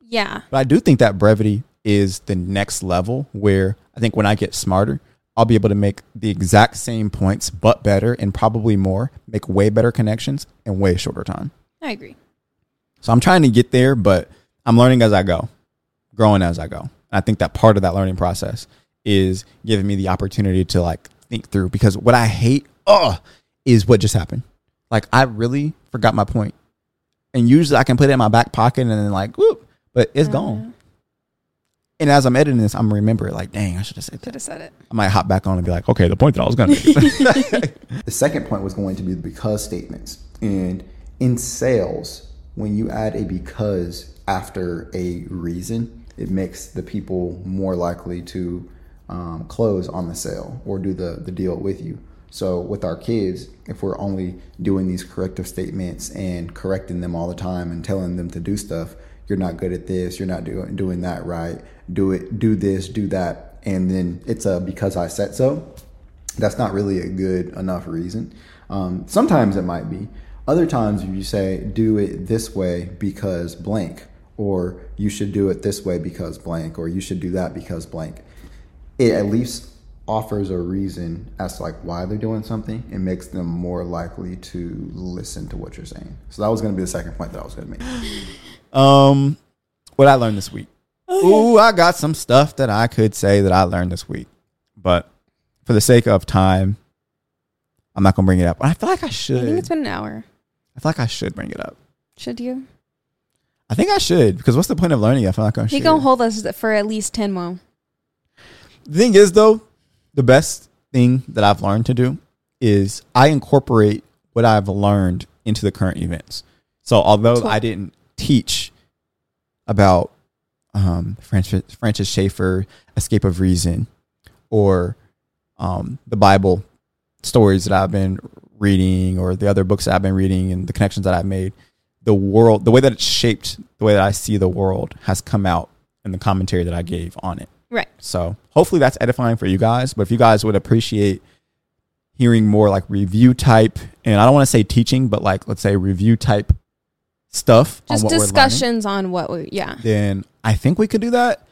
S2: yeah,
S1: But I do think that brevity is the next level where I think when I get smarter, I'll be able to make the exact same points, but better and probably more, make way better connections in way shorter time.
S2: I agree.
S1: So I'm trying to get there, but I'm learning as I go, growing as I go. And I think that part of that learning process is giving me the opportunity to like think through because what I hate, oh, is what just happened. Like I really forgot my point. And usually I can put it in my back pocket and then like, whoop, but it's gone. Uh-huh. And as I'm editing this, I'm remembering like, dang, I should have said that.
S2: Should have said it.
S1: I might hop back on and be like, okay, the point that I was going to make.
S3: The second point was going to be the because statements. And in sales, when you add a because after a reason, it makes the people more likely to um, close on the sale or do the, the deal with you. So with our kids, if we're only doing these corrective statements and correcting them all the time and telling them to do stuff, you're not good at this, you're not doing doing that right, do it, do this, do that, and then it's a because I said so that's not really a good enough reason. Um, sometimes it might be. Other times, if you say, do it this way because blank, or you should do it this way because blank, or you should do that because blank, it at least offers a reason as to like why they're doing something and makes them more likely to listen to what you're saying. So that was going to be the second point that I was going to make.
S1: Um, what I learned this week. Ooh, I got some stuff that I could say that I learned this week, but for the sake of time, I'm not gonna bring it up. I feel like I should.
S2: I think it's been an hour.
S1: I feel like I should bring it up.
S2: Should you?
S1: I think I should because what's the point of learning if I'm not gonna?
S2: He
S1: share?
S2: gonna hold us for at least ten more.
S1: The thing is, though, the best thing that I've learned to do is I incorporate what I've learned into the current events. So, although. I didn't teach about um, Francis, Francis Schaeffer, Escape of Reason, or um, the Bible stories that I've been reading, or the other books that I've been reading, and the connections that I've made, the world, the way that it's shaped, the way that I see the world, has come out in the commentary that I gave on it.
S2: Right.
S1: So hopefully that's edifying for you guys. But if you guys would appreciate hearing more like review type, and I don't want to say teaching, but like let's say review type stuff,
S2: Just
S1: on we're learning,
S2: discussions on what we, yeah.
S1: then I think we could do that.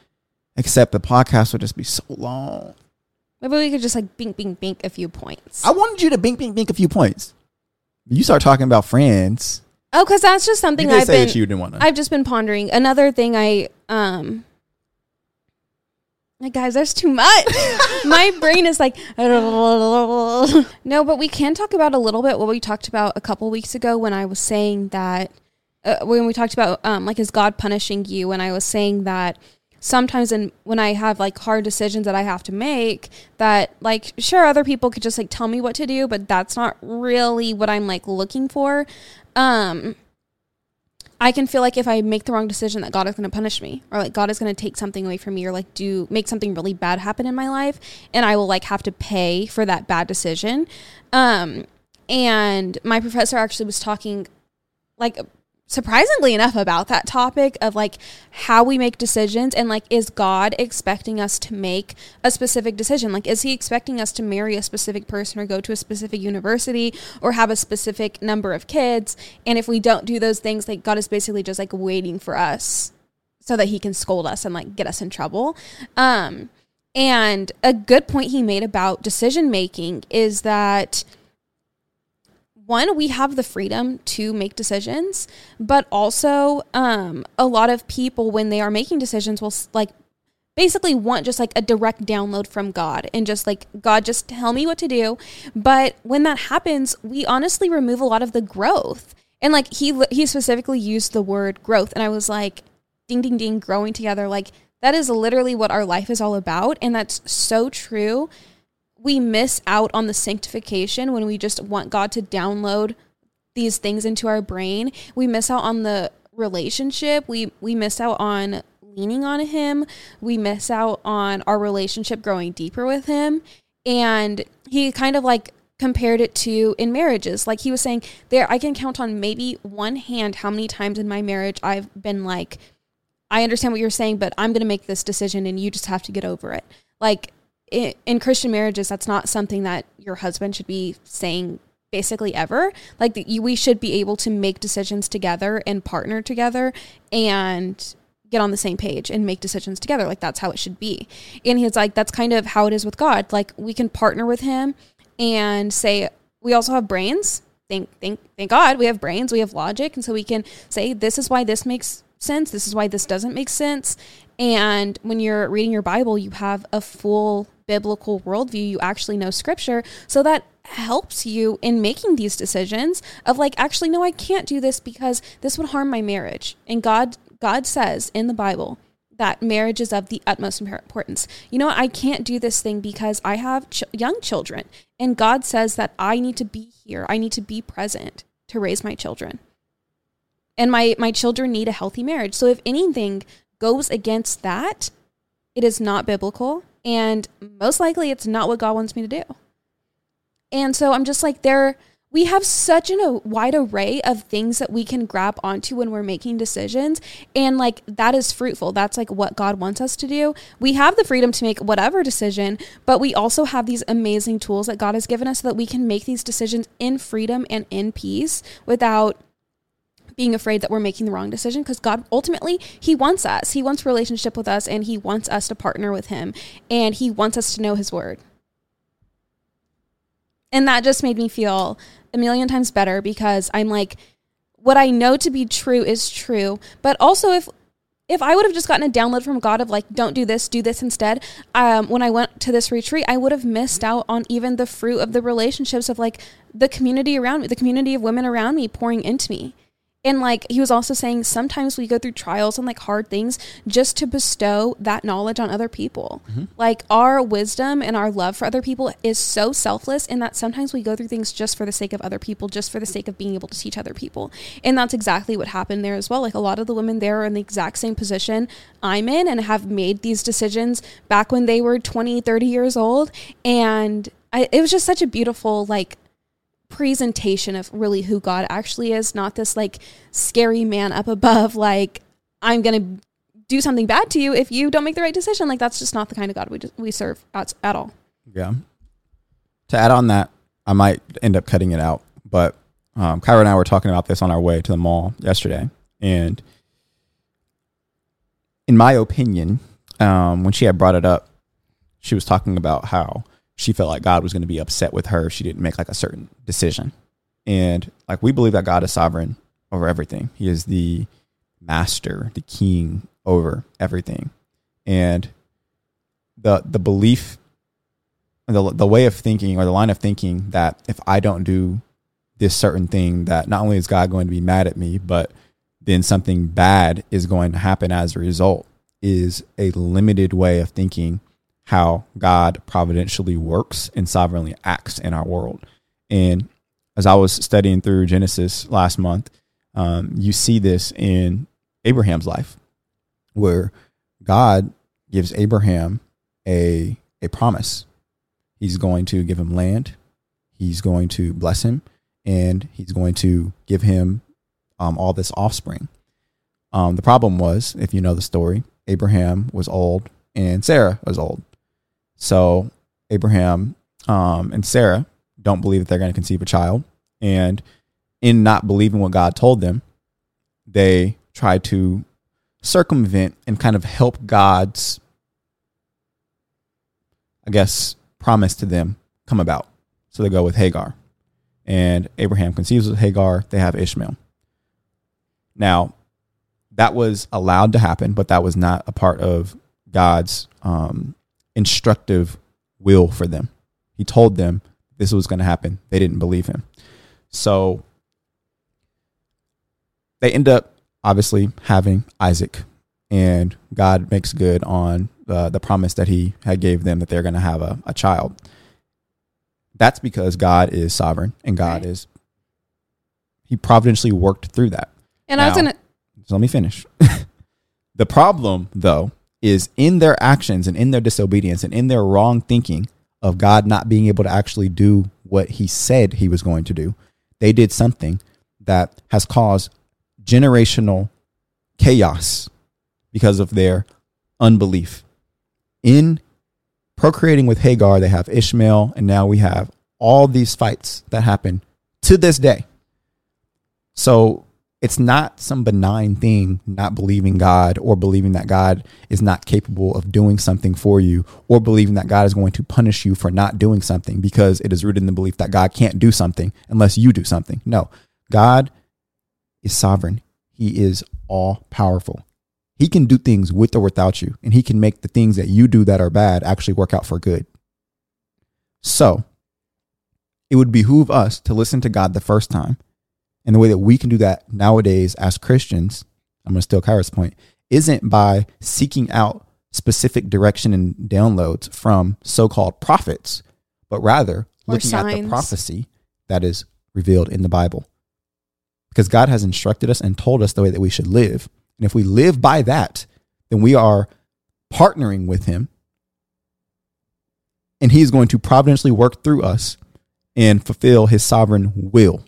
S1: Except the podcast would just be so long.
S2: Maybe we could just like bink, bink, bink a few points.
S1: I wanted you to bink, bink, bink a few points. You start talking about friends.
S2: Oh, because that's just something I've
S1: say
S2: been.
S1: that you didn't want to.
S2: I've just been pondering. Another thing I um like guys, there's too much. My brain is like no, but we can talk about a little bit what we talked about a couple weeks ago when I was saying that uh, when we talked about um like is God punishing you and I was saying that sometimes in when I have like hard decisions that I have to make that like sure other people could just like tell me what to do but that's not really what I'm like looking for um I can feel like if I make the wrong decision that God is going to punish me or like God is going to take something away from me or like do make something really bad happen in my life and I will like have to pay for that bad decision. Um and my professor actually was talking like surprisingly enough about that topic of like how we make decisions and like is God expecting us to make a specific decision? Like is he expecting us to marry a specific person or go to a specific university or have a specific number of kids? And if we don't do those things like God is basically just like waiting for us so that he can scold us and like get us in trouble. Um and a good point he made about decision making is that one, we have the freedom to make decisions, but also um, a lot of people, when they are making decisions, will like basically want just like a direct download from God and just like, God, just tell me what to do. But when that happens, we honestly remove a lot of the growth. And like he he specifically used the word growth, and I was like, ding ding ding, growing together. Like that is literally what our life is all about, and that's so true we miss out on the sanctification when we just want God to download these things into our brain. We miss out on the relationship. We we miss out on leaning on him. We miss out on our relationship growing deeper with him. And he kind of like compared it to in marriages. Like he was saying, there I can count on maybe one hand how many times in my marriage I've been like I understand what you're saying, but I'm going to make this decision and you just have to get over it. Like in, Christian marriages, that's not something that your husband should be saying basically ever. Like you, we should be able to make decisions together and partner together and get on the same page and make decisions together. Like that's how it should be. And he's like, that's kind of how it is with God. Like we can partner with him and say, we also have brains. Thank, thank, thank God we have brains, we have logic. And so we can say, this is why this makes sense. This is why this doesn't make sense. And when you're reading your Bible, you have a full biblical worldview. You actually know scripture. So that helps you in making these decisions of like, actually, no, I can't do this because this would harm my marriage. And God, God says in the Bible that marriage is of the utmost importance. You know, I can't do this thing because I have ch- young children. And God says that I need to be here. I need to be present to raise my children and my my children need a healthy marriage so if anything goes against that it is not biblical and most likely it's not what god wants me to do. And so i'm just like there we have such a wide array of things that we can grab onto when we're making decisions and like that is fruitful. That's like what god wants us to do. We have the freedom to make whatever decision but we also have these amazing tools that god has given us so that we can make these decisions in freedom and in peace without being afraid that we're making the wrong decision because God ultimately he wants us. He wants relationship with us and he wants us to partner with him and he wants us to know his word. And that just made me feel a million times better because I'm like what I know to be true is true, but also if if I would have just gotten a download from God of like, don't do this, do this instead, um, when I went to this retreat, I would have missed out on even the fruit of the relationships of like the community around me, the community of women around me pouring into me And like he was also saying, sometimes we go through trials and like hard things just to bestow that knowledge on other people. Mm-hmm. Like our wisdom and our love for other people is so selfless, in that sometimes we go through things just for the sake of other people, just for the sake of being able to teach other people. And that's exactly what happened there as well. Like a lot of the women there are in the exact same position I'm in and have made these decisions back when they were 20, 30 years old. And I, it was just such a beautiful, like, presentation of really who God actually is, not this like scary man up above, like, I'm going to do something bad to you if you don't make the right decision. Like, that's just not the kind of God we, just, we serve at, at all.
S1: Yeah. To add on that, I might end up cutting it out, but um, Kyrah and I were talking about this on our way to the mall yesterday, and in my opinion, um, when she had brought it up, she was talking about how she felt like God was going to be upset with her if she didn't make like a certain decision, and like we believe that God is sovereign over everything. He is the master, the king over everything, and the the belief the the way of thinking or the line of thinking that if I don't do this certain thing, that not only is God going to be mad at me, but then something bad is going to happen as a result is a limited way of thinking how God providentially works and sovereignly acts in our world. And as I was studying through Genesis last month, um, you see this in Abraham's life, where God gives Abraham a a promise He's going to give him land. He's going to bless him, and he's going to give him um, all this offspring. Um, the problem was, if you know the story, Abraham was old and Sarah was old. So Abraham um, and Sarah don't believe that they're going to conceive a child, and in not believing what God told them, they try to circumvent and kind of help God's, I guess, promise to them come about. So they go with Hagar. And Abraham conceives with Hagar. They have Ishmael. Now, that was allowed to happen, but that was not a part of God's um, instructive will for them. He told them this was going to happen. They didn't believe him. So they end up obviously having Isaac, and God makes good on uh, the promise that he had gave them that they're going to have a, a child. That's because God is sovereign and God
S2: Right.
S1: is he providentially worked through that.
S2: And I was gonna
S1: So let me finish. the problem, though, is in their actions and in their disobedience and in their wrong thinking of God not being able to actually do what he said he was going to do. They did something that has caused generational chaos because of their unbelief. In procreating with Hagar, they have Ishmael, and now we have all these fights that happen to this day. So it's not some benign thing not believing God or believing that God is not capable of doing something for you or believing that God is going to punish you for not doing something because it is rooted in the belief that God can't do something unless you do something. No, God is sovereign. He is all powerful. He can do things with or without you, and he can make the things that you do that are bad actually work out for good. So, it would behoove us to listen to God the first time and the way that we can do that nowadays as Christians, I'm going to steal Kyrah's point, isn't by seeking out specific direction and downloads from so called prophets, but rather
S2: Or
S1: looking at the prophecy that is revealed in the Bible. Because God has instructed us and told us the way that we should live. And if we live by that, then we are partnering with Him. And He is going to providentially work through us and fulfill His sovereign will.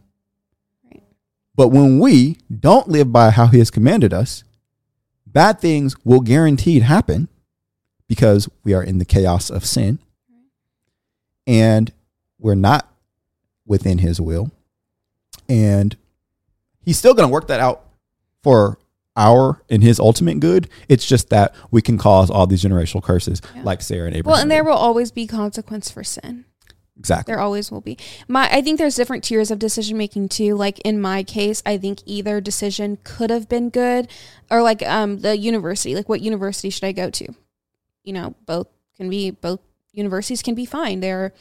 S1: But when we don't live by how He has commanded us, bad things will guaranteed happen because we are in the chaos of sin and we're not within His will. And He's still going to work that out for our and His ultimate good. It's just that we can cause all these generational curses
S2: Yeah.
S1: like Sarah and Abraham.
S2: well, and there will always be consequence for sin.
S1: Exactly.
S2: There always will be. My I think there's different tiers of decision making too. Like in my case, I think either decision could have been good or like um the university, like what university should I go to? You know, both can be both universities can be fine. There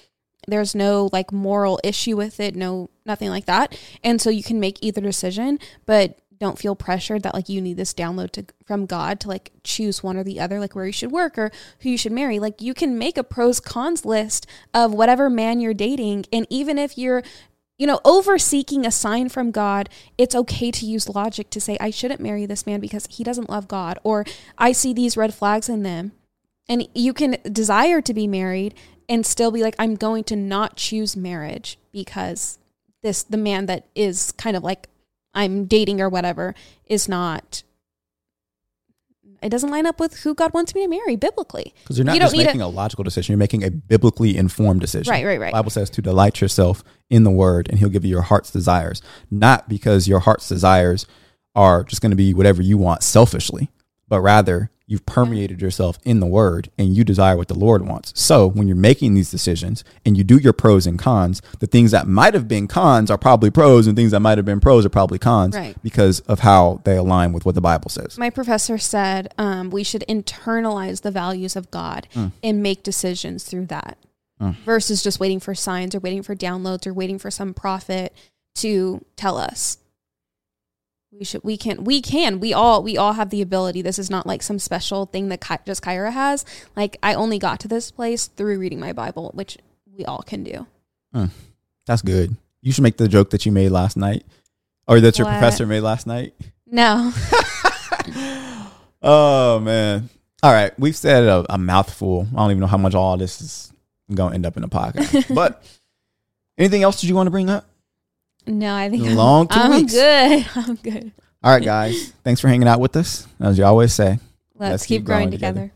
S2: there's no like moral issue with it, no nothing like that. And so you can make either decision, but don't feel pressured that like you need this download to from God to like choose one or the other, like where you should work or who you should marry. Like you can make a pros cons list of whatever man you're dating, and even if you're you know, over seeking a sign from God, it's okay to use logic to say, I shouldn't marry this man because he doesn't love God, or I see these red flags in them. And you can desire to be married and still be like, I'm going to not choose marriage because this, the man that is kind of like I'm dating or whatever, is not it doesn't line up with who God wants me to marry biblically.
S1: Because you're not
S2: You
S1: just making a, logical decision, you're making a biblically informed decision.
S2: Right, right, right.
S1: The Bible says to delight yourself in the word and he'll give you your heart's desires. Not because your heart's desires are just going to be whatever you want selfishly, but rather you've permeated yourself in the word and you desire what the Lord wants. So when you're making these decisions and you do your pros and cons, the things that might have been cons are probably pros and things that might have been pros are probably cons
S2: Right.
S1: because of how they align with what the Bible says.
S2: My professor said um, we should internalize the values of God and make decisions through that versus just waiting for signs or waiting for downloads or waiting for some prophet to tell us. We should, we can, we can, we all, we all have the ability. This is not like some special thing that Ky- just Kyrah has. Like I only got to this place through reading my Bible, which we all can do. Hmm.
S1: That's good. You should make the joke that you made last night or that your
S2: What?
S1: professor made last night.
S2: No,
S1: Oh man. All right. We've said a, a mouthful. I don't even know how much all this is going to end up in a podcast. but anything else that you want to bring up?
S2: No, I think
S1: Long
S2: I'm, I'm
S1: weeks.
S2: good. I'm good.
S1: All right, guys. Thanks for hanging out with us. As you always say,
S2: Let's, keep, growing, together.